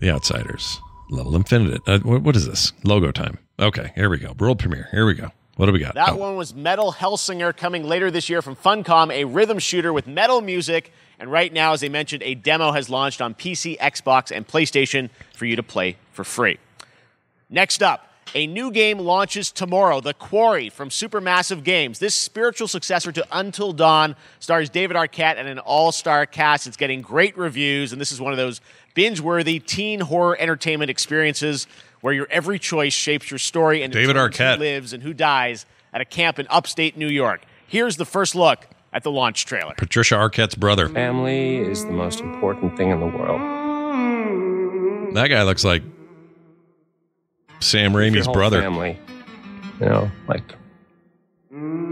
The Outsiders. Level Infinite. Uh, what, what is this? Logo time. Okay, here we go. World premiere. Here we go. What do we got? That Oh, one was Metal Hellsinger coming later this year from Funcom, a rhythm shooter with metal music. And right now, as I mentioned, a demo has launched on PC, Xbox, and PlayStation for you to play for free. Next up, a new game launches tomorrow The Quarry from Supermassive Games. This spiritual successor to Until Dawn stars David Arquette and an all star cast. It's getting great reviews, and this is one of those binge worthy teen horror entertainment experiences where your every choice shapes your story and David Arquette. who lives and who dies at a camp in upstate New York. Here's the first look at the launch trailer. Patricia Arquette's brother. Family is the most important thing in the world. That guy looks like Sam Your Raimi's brother. Family, you know, like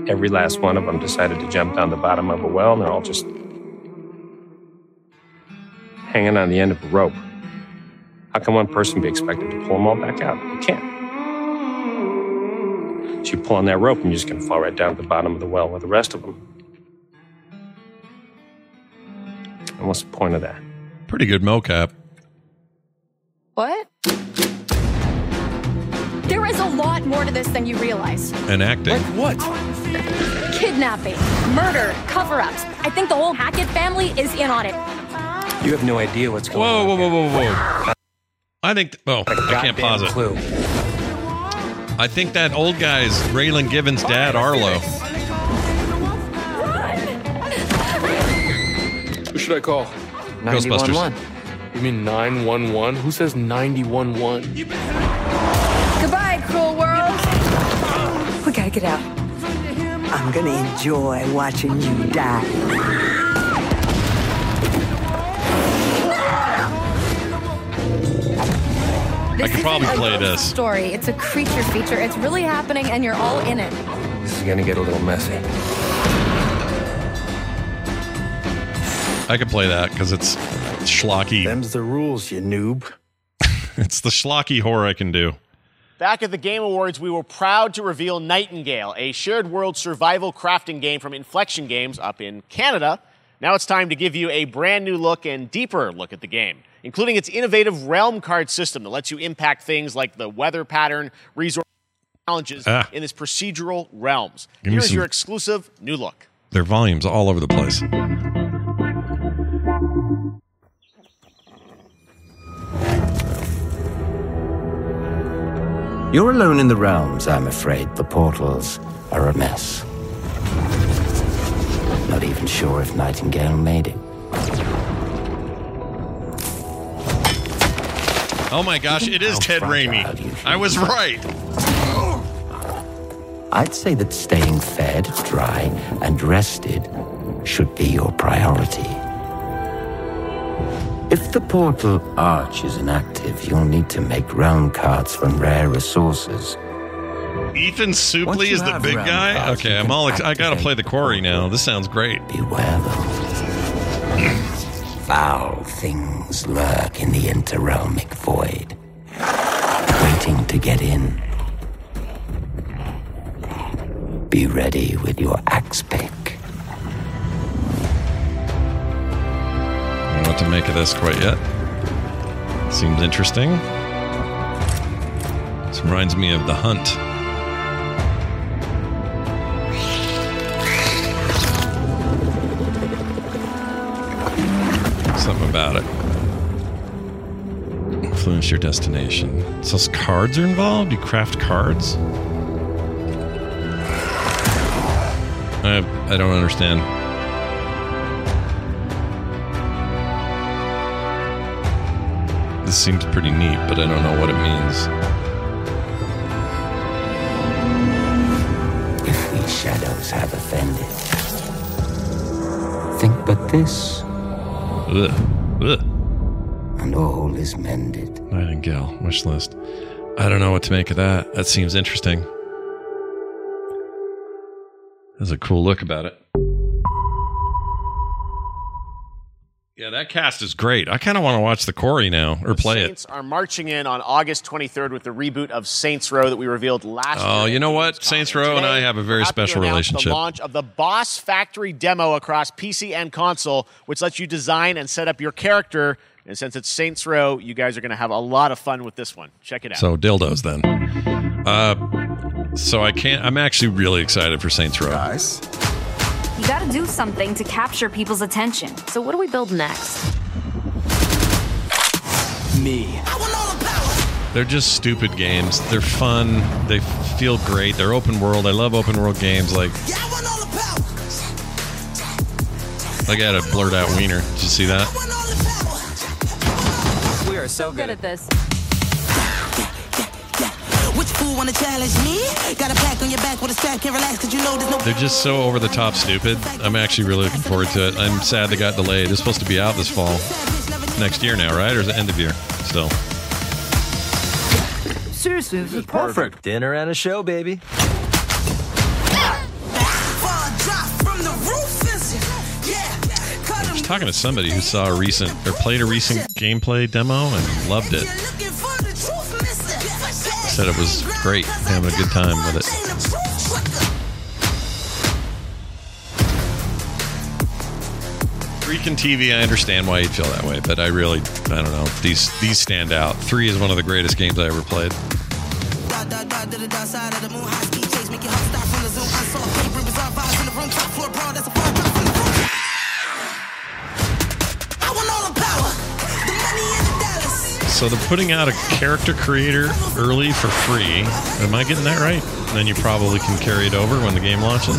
every last one of them decided to jump down the bottom of a well, and they're all just hanging on the end of a rope. How can one person be expected to pull them all back out? You can't. So you pull on that rope, and you're just going to fall right down to the bottom of the well with the rest of them. And what's the point of that? Pretty good mocap. What? There is a lot more to this than you realize. And acting. what? Kidnapping, murder, cover ups. I think the whole Hackett family is in on it. You have no idea what's going Whoa, on. whoa, whoa, whoa, whoa. whoa. I think. Oh, I can't pause it. Clue. I think that old guy's Raylan Givens' dad, Arlo. Who should I call? Ghostbusters. You mean 911? Who says 911? We gotta out. I'm gonna enjoy watching you die. I could probably a play this. Story. It's a creature feature. It's really happening, and you're all in it. This is gonna get a little messy. I could play that because it's schlocky. Them's the rules, you noob. it's the schlocky horror I can do. Back at the Game Awards, we were proud to reveal Nightingale, a shared world survival crafting game from Inflection Games up in Canada. Now it's time to give you a brand new look and deeper look at the game, including its innovative realm card system that lets you impact things like the weather pattern, resource challenges Ah. in its procedural realms. Give Here's some- your exclusive new look. Their volumes all over the place. You're alone in the realms, I'm afraid. The portals are a mess. Not even sure if Nightingale made it. Oh my gosh, it is Ted Raimi. I was right. I'd say that staying fed, dry, and rested should be your priority. If the portal arch is inactive, you'll need to make realm cards from rare resources. Ethan Suplee is the big guy. cards, Okay, I'm all. Ex- I gotta play the quarry now. This sounds great. Beware Foul things lurk in the interrealmic void, waiting to get in. Be ready with your axe pick. Know what to make of this quite yet. Seems interesting. This reminds me of The Hunt. Something about it. Influence your destination. So cards are involved? You craft cards? I, I don't understand. This seems pretty neat, but I don't know what it means. If these shadows have offended, think but this, Ugh. Ugh. and all is mended. Nightingale wish list. I don't know what to make of that. That seems interesting. There's a cool look about it. That cast is great. I kind of want to watch the Quarry now or play it. Saints are marching in on August 23rd with the reboot of Saints Row that we revealed last Oh, year. you know what? Saints Row and I have a very special relationship. The launch of the Boss Factory demo across PC and console, which lets you design and set up your character. And since it's Saints Row, you guys are going to have a lot of fun with this one. Check it out. So dildos then. Uh, so I can't. I'm actually really excited for Saints Row. Guys, You gotta do something to capture people's attention. So what do we build next? Me. they're just stupid games. They're fun. They feel great. They're open world. I love open world games. Like I got a blurt out wiener. Did you see that? We are so good at this. Which fool wanna challenge me? Got a pack on your back with a strap, can't relax cause you know there's no They're just so over the top stupid. I'm actually really looking forward to it. I'm sad they got delayed. It's supposed to be out this fall, next year now, right? Or is it end of year still? Seriously, this is perfect. Dinner and a show, baby. I was talking to somebody who saw a recent or played a recent gameplay demo and loved it. Said it was great, having a good time with it. Freaking TV, I understand why you'd feel that way, but I really, I don't know. These these stand out. Three is one of the greatest games I ever played. So they're putting out a character creator early for free. Am I getting that right? And then you probably can carry it over when the game launches.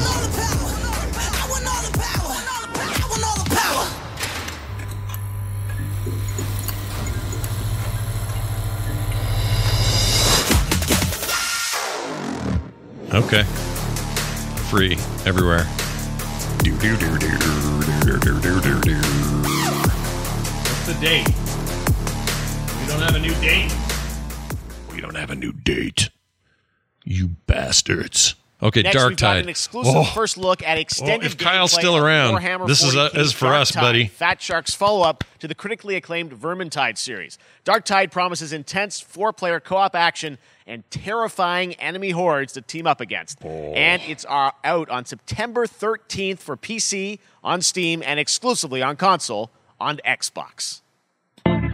Okay. Free everywhere. Do do do do do do do do do. What's the date? We don't have a new date. We don't have a new date. You bastards. Okay, Next, Darktide. an exclusive Oh. first look at extended Oh, if Kyle's still around, Warhammer this is, 40K uh, is for Dark us, Tide, buddy. Fatshark's follow-up to the critically acclaimed Vermintide series. Darktide promises intense four-player co-op action and terrifying enemy hordes to team up against. And it's uh, out on September 13th for PC, on Steam, and exclusively on console on Xbox.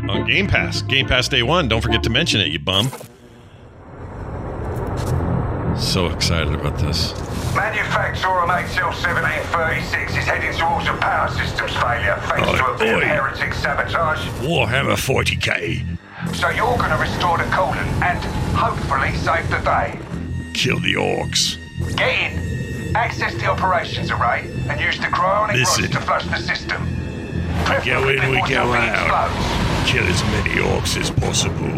On Game Pass. Game Pass Day 1. Don't forget to mention it, you bum. So excited about this. Manufacturer of HL1736 is heading towards a power systems failure thanks oh, to a heretic sabotage. Warhammer 40k. So you're going to restore the colon and hopefully save the day. Kill the orcs. Get in, access the operations array, and use the cryonic rods to flush the system. We Go in, we go out. explodes. Kill as many orcs as possible.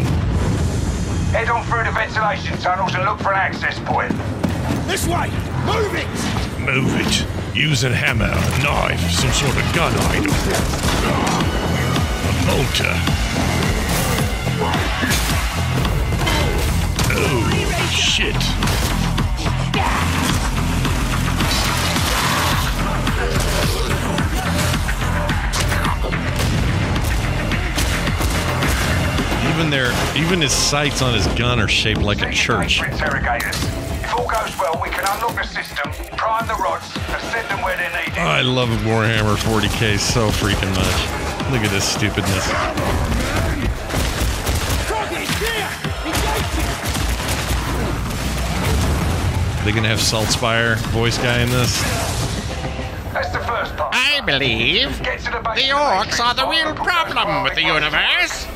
Head on through the ventilation tunnels and look for an access point. This way! Move it! Move it. Use a hammer, a knife, some sort of gun item. A bolter. Oh, shit. Even their, even his sights on his gun are shaped like a church. If all goes well, we can unlock the system, prime the rods, and send them where they're needed. I love Warhammer 40k so freaking much. Look at this stupidness. Are they gonna have Saltspire voice guy in this? That's the first part. I believe Get to the base the orcs are the real problem with the universe.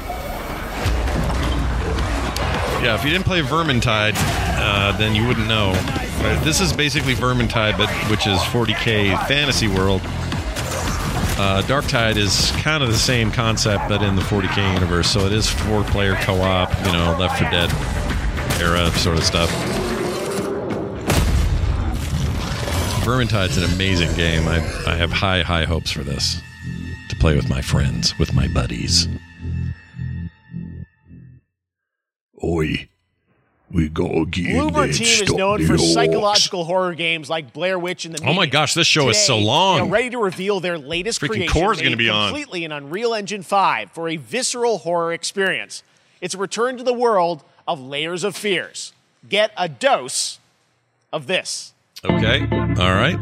Yeah, if you didn't play Vermintide, uh, then you wouldn't know. But this is basically Vermintide, but which is 40k fantasy world. Uh, Darktide is kind of the same concept, but in the 40k universe. So it is four-player co-op, you know, Left 4 Dead era sort of stuff. Vermintide's an amazing game. I, I have high, high hopes for this to play with my friends, with my buddies. Oi. We go get Bloober that Team is known for orcs. psychological horror games like Blair Witch and the Oh my gosh, this show is so long. They're ready to reveal their latest Freaking creation Core's gonna made be on. completely in Unreal Engine 5 for a visceral horror experience. It's a return to the world of layers of fears. Get a dose of this. Okay. All right.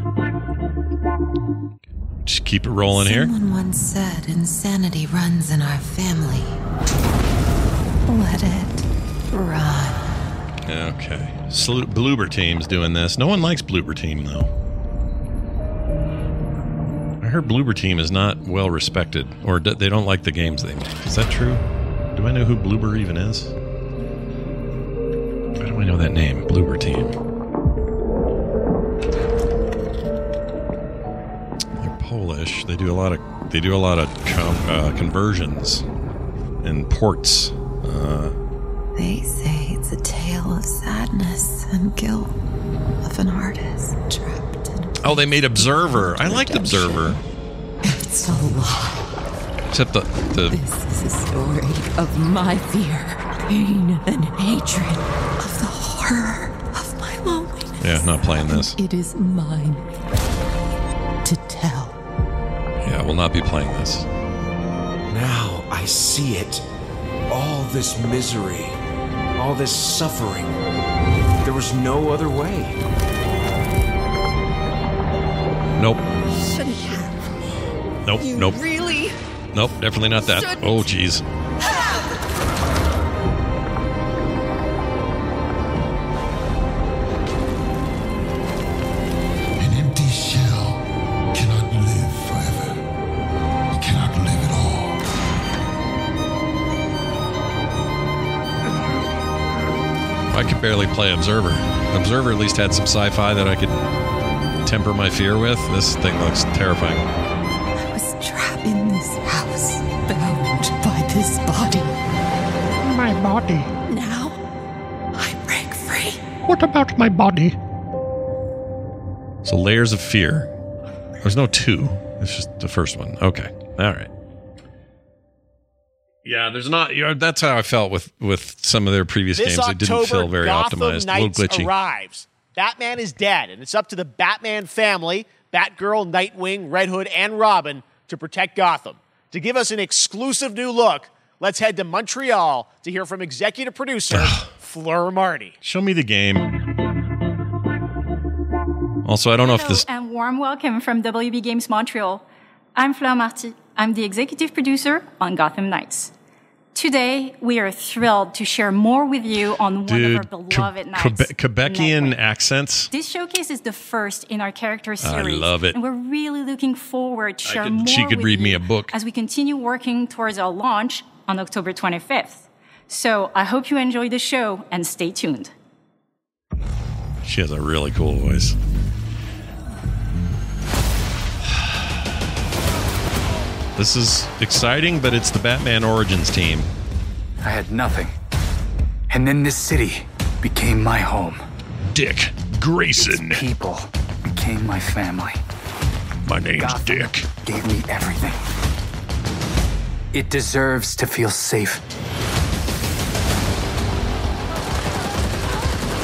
Just keep it rolling here. Someone once said insanity runs in our family. Let it run. Okay. Salute Bloober Team's doing this. No one likes Bloober Team though. I heard Bloober Team is not well respected, or d- they don't like the games they make. Is that true? Do I know who Bloober even is? How do I know that name? Bloober Team. They're Polish. They do a lot of they do a lot of com- uh, conversions and ports. Uh, They say it's a tale of sadness and guilt of an artist trapped in a oh, they made Observer. I liked Observer. It's a lie. Except the the This is a story of my fear, pain, and hatred, of the horror of my loneliness. yeah, not playing this. It is mine to tell. Yeah, we'll not be playing this. Now I see it. All this misery, all this suffering. There was no other way. Nope. Should have. Nope. nope. Really? Nope. Definitely not that. Oh, shouldn't. Oh, jeez. Barely play Observer. Observer at least had some sci-fi that I could temper my fear with. This thing looks terrifying. I was trapped in this house, bound by this body. My body. Now, I break free. What about my body? So layers of fear. There's no two. It's just the first one. Okay. All right. Yeah, there's not. You know, that's how I felt with with some of their previous This games. They didn't feel very Gotham optimized, a little Knights glitchy. arrives. Batman is dead, and it's up to the Batman family, Batgirl, Nightwing, Red Hood, and Robin to protect Gotham. To give us an exclusive new look, let's head to Montreal to hear from executive producer Fleur Marty. Show me the game. Also, I don't know if this. and warm welcome from WB Games Montreal. I'm Fleur Marty. I'm the executive producer on Gotham Knights. Today, we are thrilled to share more with you on one Dude, of our beloved. Quebec- Quebecian accents. This showcase is the first in our character series. I love it. And we're really looking forward to share could- more she could with read me a book. as we continue working towards our launch on October 25th. So I hope you enjoy the show and stay tuned. She has a really cool voice. This is exciting, but it's the Batman Origins team. I had nothing. And then this city became my home. Dick Grayson. Its people became my family. My name's Gotham Dick. Gave me everything. It deserves to feel safe.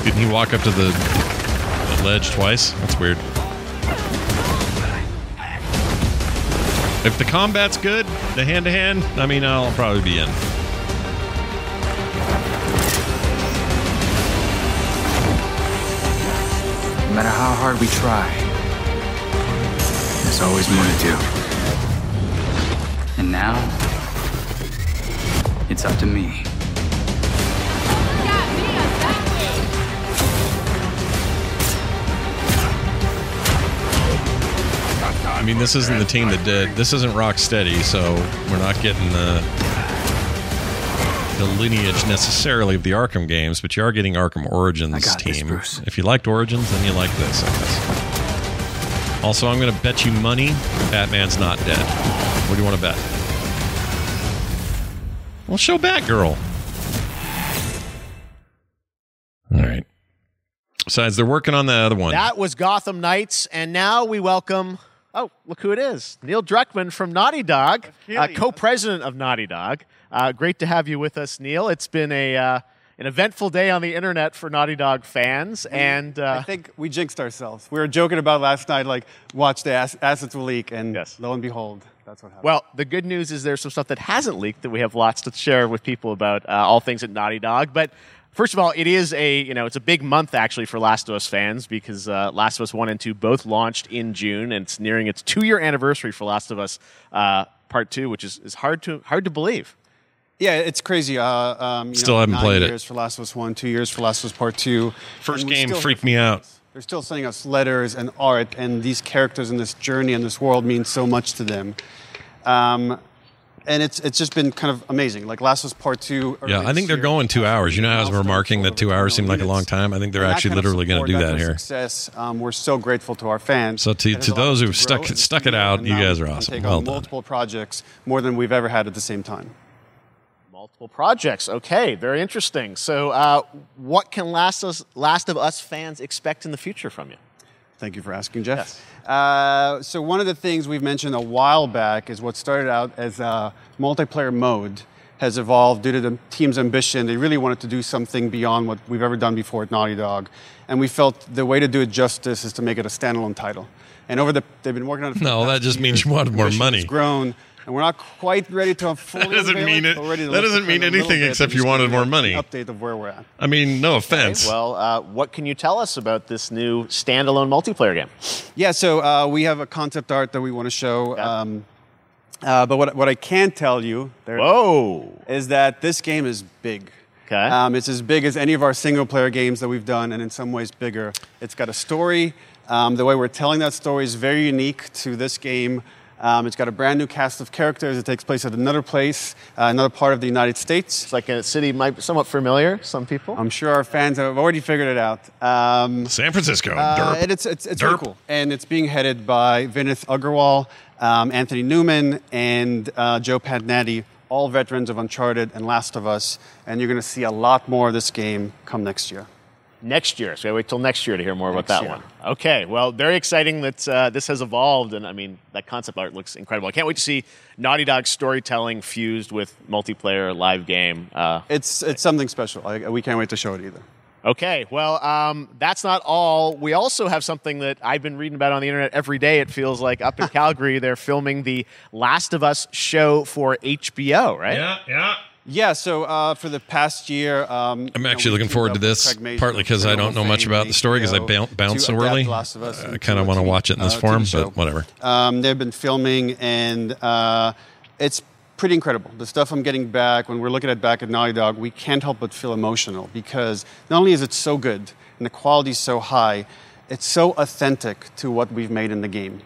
Didn't he walk up to the, the ledge twice? That's weird. If the combat's good, the hand to hand, I mean, I'll probably be in. No matter how hard we try, there's always more to do. And now, it's up to me. I mean, this isn't the team that did. This isn't Rocksteady, so we're not getting the the lineage necessarily of the Arkham games, but you are getting Arkham Origins got this, team. If you liked Origins, then you like this. I guess. Also, I'm going to bet you money Batman's not dead. What do you want to bet? Well, show Batgirl. All right. Besides, they're working on the other one. That was Gotham Knights, and now we welcome. Oh, look who it is! Neil Druckmann from Naughty Dog, uh, co-president of Naughty Dog. Uh, great to have you with us, Neil. It's been a uh, an eventful day on the internet for Naughty Dog fans, and uh, I think we jinxed ourselves. We were joking about last night, like, watch the ass- assets will leak, and yes. lo and behold, that's what happened. Well, the good news is there's some stuff that hasn't leaked that we have lots to share with people about uh, all things at Naughty Dog. But first of all, it is a you know it's a big month actually for Last of Us fans because uh, Last of Us One and Two both launched in June, and it's nearing its two year anniversary for Last of Us uh, Part Two, which is, is hard to hard to believe. Yeah, it's crazy. Uh, um, you Still know, haven't nine played it. years for Last of Us One, two years for Last of Us Part Two. First game freaked me out. They're still sending us letters and art, and these characters and this journey and this world mean so much to them. Um, and it's it's just been kind of amazing. Like Last of Us Part Two. Yeah, I think they're going two hours. You know, how I was remarking that two hours seemed like a long time. I think they're actually literally going to do that kind here. Success. Um, we're so grateful to our fans. So to, to those who've stuck stuck it out, you guys are awesome. Take Well on done. multiple projects, more than we've ever had at the same time. Multiple projects. Okay, very interesting. So, uh, what can Last of, Us, Last of Us fans expect in the future from you? Thank you for asking, Jeff. Uh, so one of the things we've mentioned a while back is what started out as a multiplayer mode has evolved due to the team's ambition. They really wanted to do something beyond what we've ever done before at Naughty Dog, and we felt the way to do it justice is to make it a standalone title. And over the, they've been working on it. For No, the that just few means you wanted more money. has grown, and we're not quite ready to fully. That doesn't mean it- but ready to that doesn't mean curtain a little anything except you wanted more money. Update of where we're at. I mean, no offense. Okay, well, uh, what can you tell us about this new standalone multiplayer game? Yeah, so uh, we have a concept art that we want to show. Um, uh, but what, what I can tell you there Whoa. is that this game is big. Okay. Um, it's as big as any of our single player games that we've done, and in some ways bigger. It's got a story. Um, the way we're telling that story is very unique to this game. Um, it's got a brand new cast of characters. It takes place at another place, uh, another part of the United States. It's like a city might be somewhat familiar, some people. I'm sure our fans have already figured it out. Um, San Francisco. uh, and it's it's, it's very Derp. cool, and it's being headed by Vinit Agarwal, um, Anthony Newman, and uh, Joe Pettinati, all veterans of Uncharted and Last of Us. And you're going to see a lot more of this game come next year. Next year. So I wait till next year to hear more about that year. one. Okay. Well, very exciting that uh, this has evolved, and I mean that concept art looks incredible. I can't wait to see Naughty Dog storytelling fused with multiplayer live game. Uh, It's it's something special. I, we can't wait to show it either. Okay, well, um, that's not all. We also have something that I've been reading about on the internet every day. It feels like up in Calgary, they're filming the Last of Us show for HBO, right? Yeah, yeah. Yeah, so uh, for the past year, um, I'm actually looking forward to this, partly because I don't know much about the story because I boun- bounced so early. I kind of want to watch it in this uh, form, but whatever. Um, they've been filming, and uh, it's pretty incredible. The stuff I'm getting back, when we're looking at back at Naughty Dog, we can't help but feel emotional because not only is it so good and the quality is so high, it's so authentic to what we've made in the game.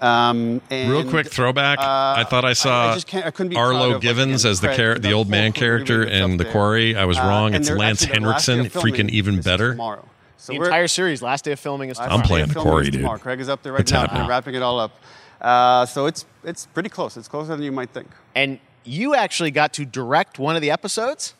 Um, and, Real quick throwback. I thought I saw I just can't- I couldn't be Arlo Givens again, as the Craig, char- the the old man character everybody in The Quarry. I was Uh, wrong. and It's Lance actually- the last day Henriksen, freaking even better. Tomorrow. So the entire series, last day of filming is Last I'm playing The Quarry, dude. tomorrow. Craig is up there right It's now. happening. They're wrapping it all up. Uh, so it's it's pretty close. It's closer than you might think. And you actually got to direct one of the episodes?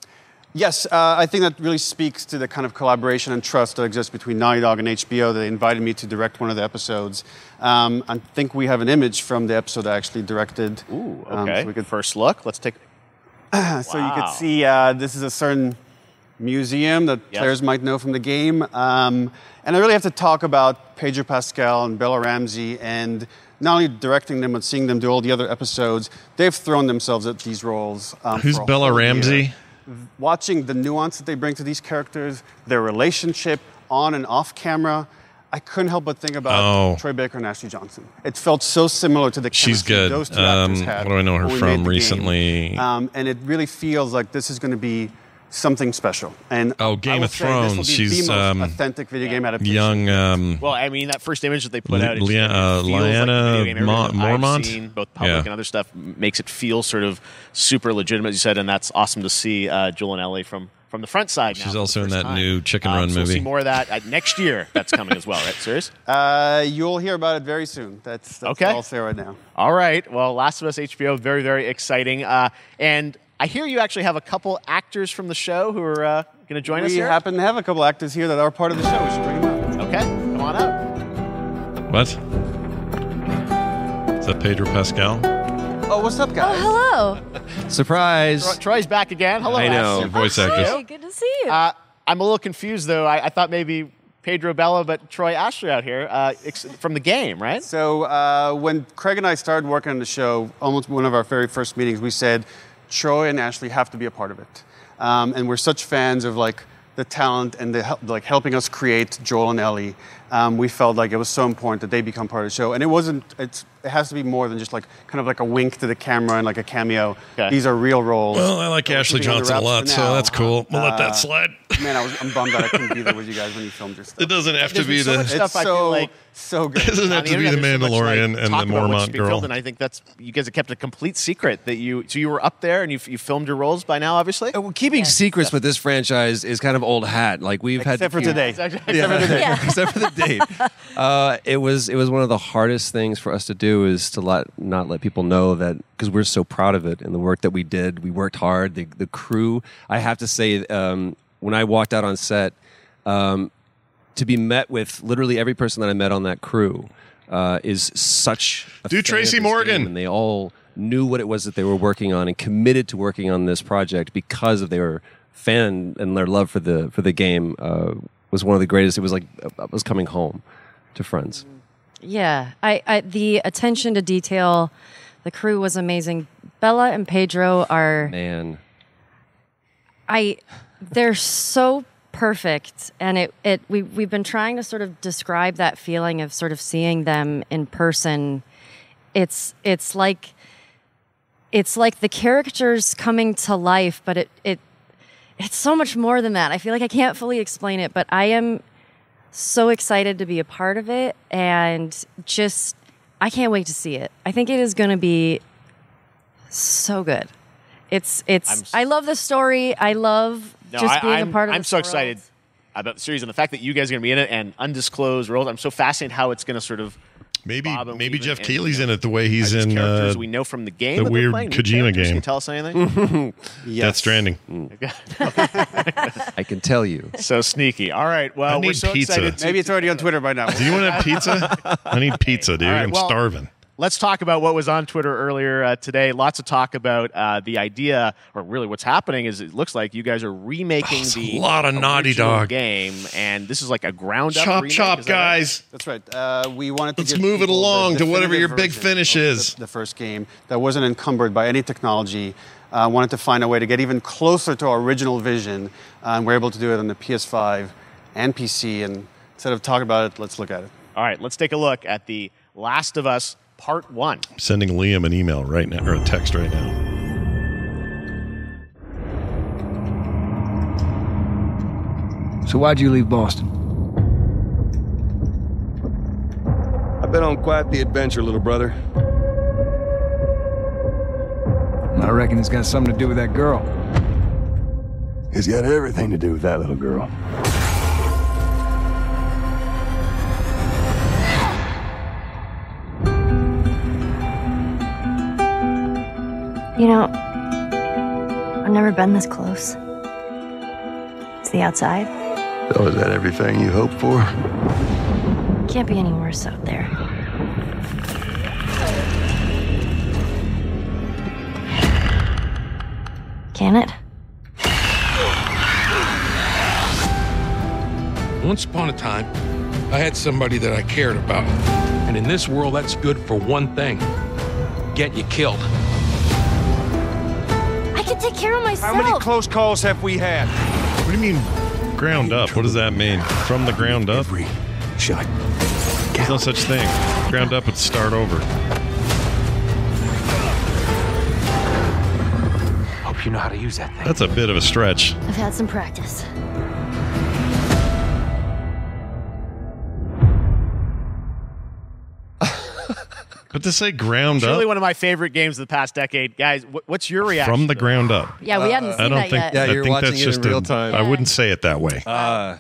Yes, uh, I think that really speaks to the kind of collaboration and trust that exists between Naughty Dog and HBO. They invited me to direct one of the episodes. Um, I think we have an image from the episode I actually directed. Ooh, Um, okay. so we could First look. Let's take. so you Wow. could see uh, this is a certain museum that Yes. players might know from the game. Um, and I really have to talk about Pedro Pascal and Bella Ramsey and not only directing them but seeing them do all the other episodes. They've thrown themselves at these roles. Um, Who's Bella Ramsey? year. Watching the nuance that they bring to these characters, their relationship on and off camera. I couldn't help but think about Oh. Troy Baker and Ashley Johnson. It felt so similar to the She's good. those two Um, actors had what do I know her from made the game. recently? Um, and it really feels like this is going to be something special. And Oh, Game of say this will Thrones. She's the most um, authentic video game adaptation. young. Um, Well, I mean, that first image that they put Li- out, it just- Lia- uh, feels like a Lyanna. Mo- I've Mormont? seen, both public Yeah. and other stuff, makes it feel sort of super legitimate, as you said, and that's awesome to see uh, Jill and Ellie from from the front side. She's for also in that time. new Chicken Um, Run so we'll see movie. more of that uh, next year. That's coming as well, right? Serious? Uh, you'll hear about it very soon. That's, that's Okay. all I'll say right now. All right. Well, Last of Us HBO, very, very exciting. Uh, and I hear you actually have a couple actors from the show who are uh, going to join we us here. We happen to have a couple actors here that are part of the show. We should bring them up. okay, come on up. what? Is that Pedro Pascal? Oh, what's up, guys? Oh, hello. Surprise. Tro- Troy's back again. Hello, I know. Ashley. Voice actress. Hey, good to see you. Uh, I'm a little confused though. I, I thought maybe Pedro Bella, but Troy Ashley out here uh, from the game, right? So uh, when Craig and I started working on the show, almost one of our very first meetings, we said Troy and Ashley have to be a part of it, um, and we're such fans of like the talent and the like helping us create Joel and Ellie. Um, we felt like it was so important that they become part of the show, and it wasn't. It's it has to be more than just like kind of like a wink to the camera and like a cameo. Okay. These are real roles. Well, I like that Ashley Johnson a lot, so that's cool. We'll let Uh, that slide. Man, I was, I'm bummed that I couldn't be there with you guys when you filmed your stuff. It doesn't have to be been so the. stuff It's I so feel like so good. It doesn't have to be the internet, there's so much, Mandalorian like, and the Mormont girl. filmed, and I think that's you guys have kept a complete secret that you. So you were up there and you, you filmed your roles by now, obviously. Uh, well, keeping secrets with this franchise is kind of old hat. Like we've had Except for today. Except Yeah. for today. except for the date. Uh, it was it was one of the hardest things for us to do is to let not let people know that because we're so proud of it and the work that we did. We worked hard. The the crew. I have to say, um, when I walked out on set, um, to be met with literally every person that I met on that crew uh, is such. A Do Tracy Morgan. and they all knew what it was that they were working on and committed to working on this project because of their fan and their love for the for the game uh, was one of the greatest. It was like I was coming home to friends. Yeah, I, I the attention to detail, the crew was amazing. Bella and Pedro are Man, I they're so perfect and it it we we've been trying to sort of describe that feeling of sort of seeing them in person. It's it's like it's like the characters coming to life, but it it it's so much more than that. I feel like I can't fully explain it, but I am so excited to be a part of it and just I can't wait to see it. I think it is going to be so good. It's it's I'm s- I love the story. I love No, just being I'm, a part of it. I'm so world. excited about the series and the fact that you guys are going to be in it and undisclosed roles. I'm so fascinated how it's going to sort of Maybe Bob maybe Weave Jeff and- Keighley's in it the way he's Are these in characters uh, we know from the game the that they're weird playing? New Kojima characters? Can game. you tell us anything? Death Stranding. I can tell you. so sneaky. All right. Well, I we're need so pizza. excited. to- Maybe it's already on Twitter by now. Do you want to have pizza? I need pizza, dude. All right, I'm well- starving. Let's talk about what was on Twitter earlier uh, today. Lots of talk about uh, the idea, or really what's happening is it looks like you guys are remaking Oh, the a lot of Naughty Dog. game, and this is like a ground up Chop, remake, chop, is that right? guys. That's right. Uh, we wanted to Let's give move it people the along to whatever definitive your big version finish of is. The, the first game that wasn't encumbered by any technology. Uh, wanted to find a way to get even closer to our original vision, uh, and we're able to do it on the PS5 and PC. And instead of talking about it, let's look at it. All right, let's take a look at the Last of Us Part One. I'm sending Liam an email right now or a text right now. So why'd you leave Boston? I've been on quite the adventure, little brother. I reckon it's got something to do with that girl. It's got everything to do with that little girl. You know, I've never been this close. It's the outside. So is that everything you hoped for? Can't be any worse out there. Can it? Once upon a time, I had somebody that I cared about. And in this world, that's good for one thing get you killed. I can take care of myself. How many close calls have we had? What do you mean ground up? What does that mean? From the ground up? Every shot. There's no such thing. Ground up and start over. Hope you know how to use that thing. That's a bit of a stretch. I've had some practice. But to say ground Truly up one of my favorite games of the past decade, guys. wh- What's your reaction? from the ground up. Yeah, we hadn't I seen don't that think. yet. Yeah, I you're think watching that's it in just real a- time. I wouldn't say it that way. Uh,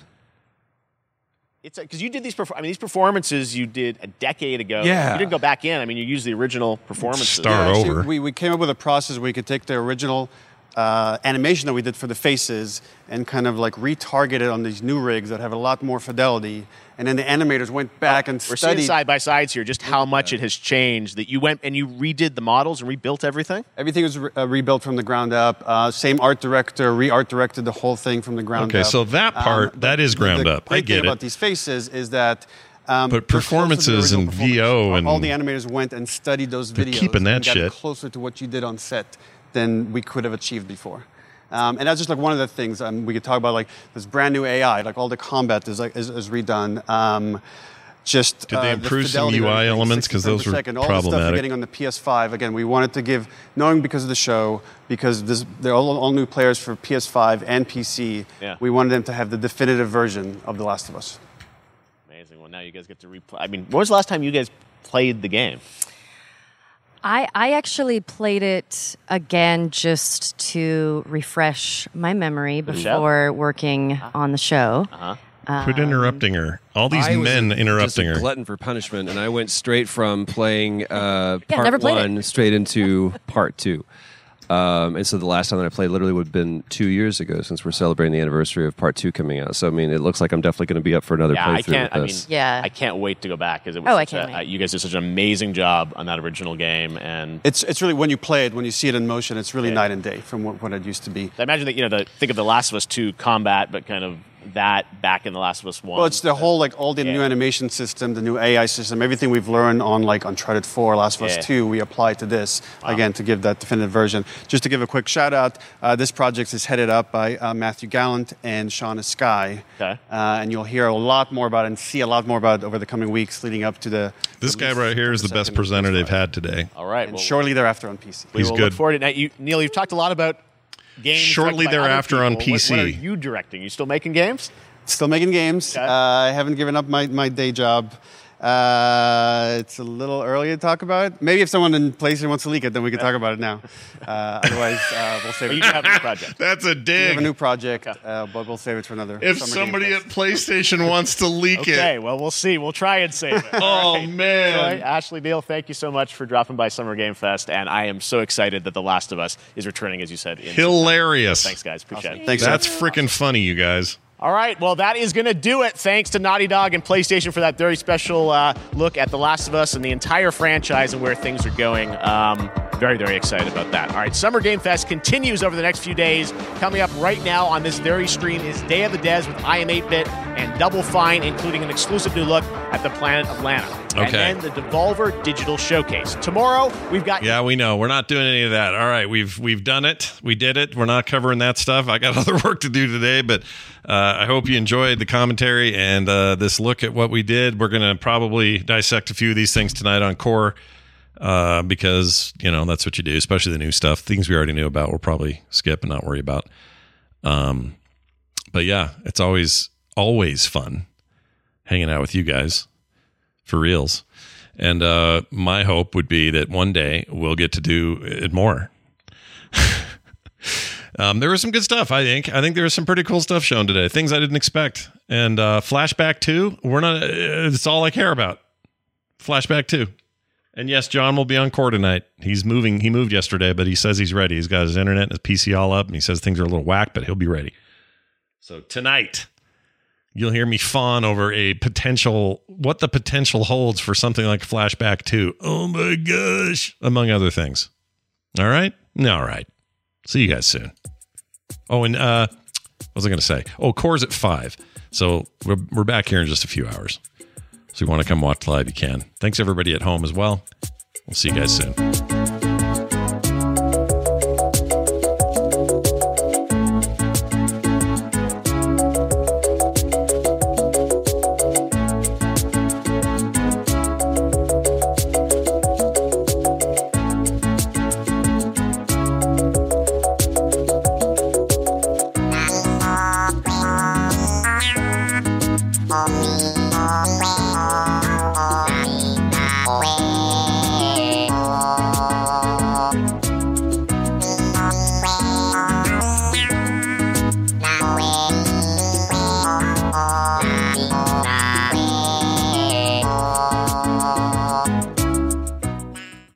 It's because you did these. Perfor- I mean, these performances you did a decade ago. Yeah. you didn't go back in. I mean, you used the original performances. Yeah, actually, We, we came up with a process where we could take the original uh, animation that we did for the faces and kind of like retarget it on these new rigs that have a lot more fidelity. And then the animators went back and We're seeing side by sides here, just how much it has changed. That you went and you redid the models and rebuilt everything. Everything was re- uh, rebuilt from the ground up. Uh, same art director re-art directed the whole thing from the ground up. Okay, up. so that part, that is the- ground the up. I Great get thing it. about these faces is that. Um, But they're close to the performances original and performance. VO and- all the animators went and studied those They're videos keeping that and got shit. closer to what you did on set than we could have achieved before. Um, and that's just like one of the things um, we could talk about, like this brand new AI, like all the combat is like is, is redone. Um, just Did they uh, the improve some fidelity UI everything, elements? 'Cause 60 those were frames per second, all the stuff problematic. you're getting on the PS5. Again, we wanted to give, knowing because of the show, because this, they're all, all new players for PS5 and PC. Yeah. We wanted them to have the definitive version of The Last of Us. Amazing. Well, now you guys get to replay. I mean, when was the last time you guys played the game? I, I actually played it again just to refresh my memory The show? before working on the show. Uh-huh. Quit interrupting her. All these I was men a- interrupting just a her. glutton for punishment, and I went straight from playing uh, Yeah, part never played it. one straight into part two. Um, and so the last time that I played literally would have been two years ago since we're celebrating the anniversary of part two coming out. So I mean, it looks like I'm definitely going to be up for another yeah, I playthrough can't. with I mean, this. Yeah. I can't wait to go back because it was. Oh, I can't a- wait. uh, you guys did such an amazing job on that original game, and It's, it's really, when you play it, when you see it in motion, it's really night and day from what, what it used to be. I imagine that you know the think of the Last of Us Two combat, but kind of that back in the Last of Us One. Well, it's the whole like all the new animation system, the new AI system, everything we've learned on like Uncharted 4, Last of Us Yeah. 2, we apply to this again to give that definitive version. Just to give a quick shout out, uh, this project is headed up by uh, Matthew Gallant and Shaun Escayg, Okay. uh, and you'll hear a lot more about it and see a lot more about it over the coming weeks leading up to the. This guy right here is the best presenter they've had today. All right. And well, shortly thereafter on PC. we He's will good. look forward to it. Now, you, Neil, you've talked a lot about games. Shortly directed thereafter on people. What- What, are PC. you directing? You still making games? Still making games. Uh, I haven't given up my, my day job. Uh, it's a little early to talk about it. Maybe if someone in PlayStation wants to leak it, then we can talk about it now. Uh, otherwise, uh, we'll save it. you have a new project. That's a dig. We have a new project, uh, but we'll save it for another. If Summer Game somebody at PlayStation wants to leak Okay, it, okay. well, we'll see. We'll try and save it. Oh, All right. man. Troy, Ashley Neil, thank you so much for dropping by Summer Game Fest, and I am so excited that The Last of Us is returning, as you said. In hilarious. Thanks, guys. Appreciate it. Thanks, That's freaking funny, you guys. All right, well, that is going to do it. Thanks to Naughty Dog and PlayStation for that very special uh, look at The Last of Us and the entire franchise and where things are going. Um, very, very excited about that. All right, Summer Game Fest continues over the next few days. Coming up right now on this very stream is Day of the Devs with I Am 8-Bit and Double Fine, including an exclusive new look at the Planet of Lana. And Okay. then the Devolver Digital Showcase. Tomorrow, we've got Yeah, we know. We're not doing any of that. All right, we've we've done it. We did it. We're not covering that stuff. I got other work to do today, but uh, I hope you enjoyed the commentary and uh, this look at what we did. We're going to probably dissect a few of these things tonight on Core uh, because you know that's what you do, especially the new stuff. Things we already knew about, we'll probably skip and not worry about. Um, but yeah, it's always always fun hanging out with you guys for reals. And uh, my hope would be that one day we'll get to do it more. um, there was some good stuff, I think. I think there was some pretty cool stuff shown today. Things I didn't expect. And uh, Flashback 2, we're not, it's all I care about. Flashback 2. And yes, John will be on core tonight. He's moving. He moved yesterday, but he says he's ready. He's got his internet and his PC all up, and he says things are a little whack, but he'll be ready. So tonight, you'll hear me fawn over a potential what the potential holds for something like flashback 2 oh my gosh. Among other things. All right? All right. See you guys soon. Oh and uh what was i going to say? Oh core's at five. So we're, we're back here in just a few hours. So you want to come watch live you can. Thanks everybody at home as well. We'll see you guys soon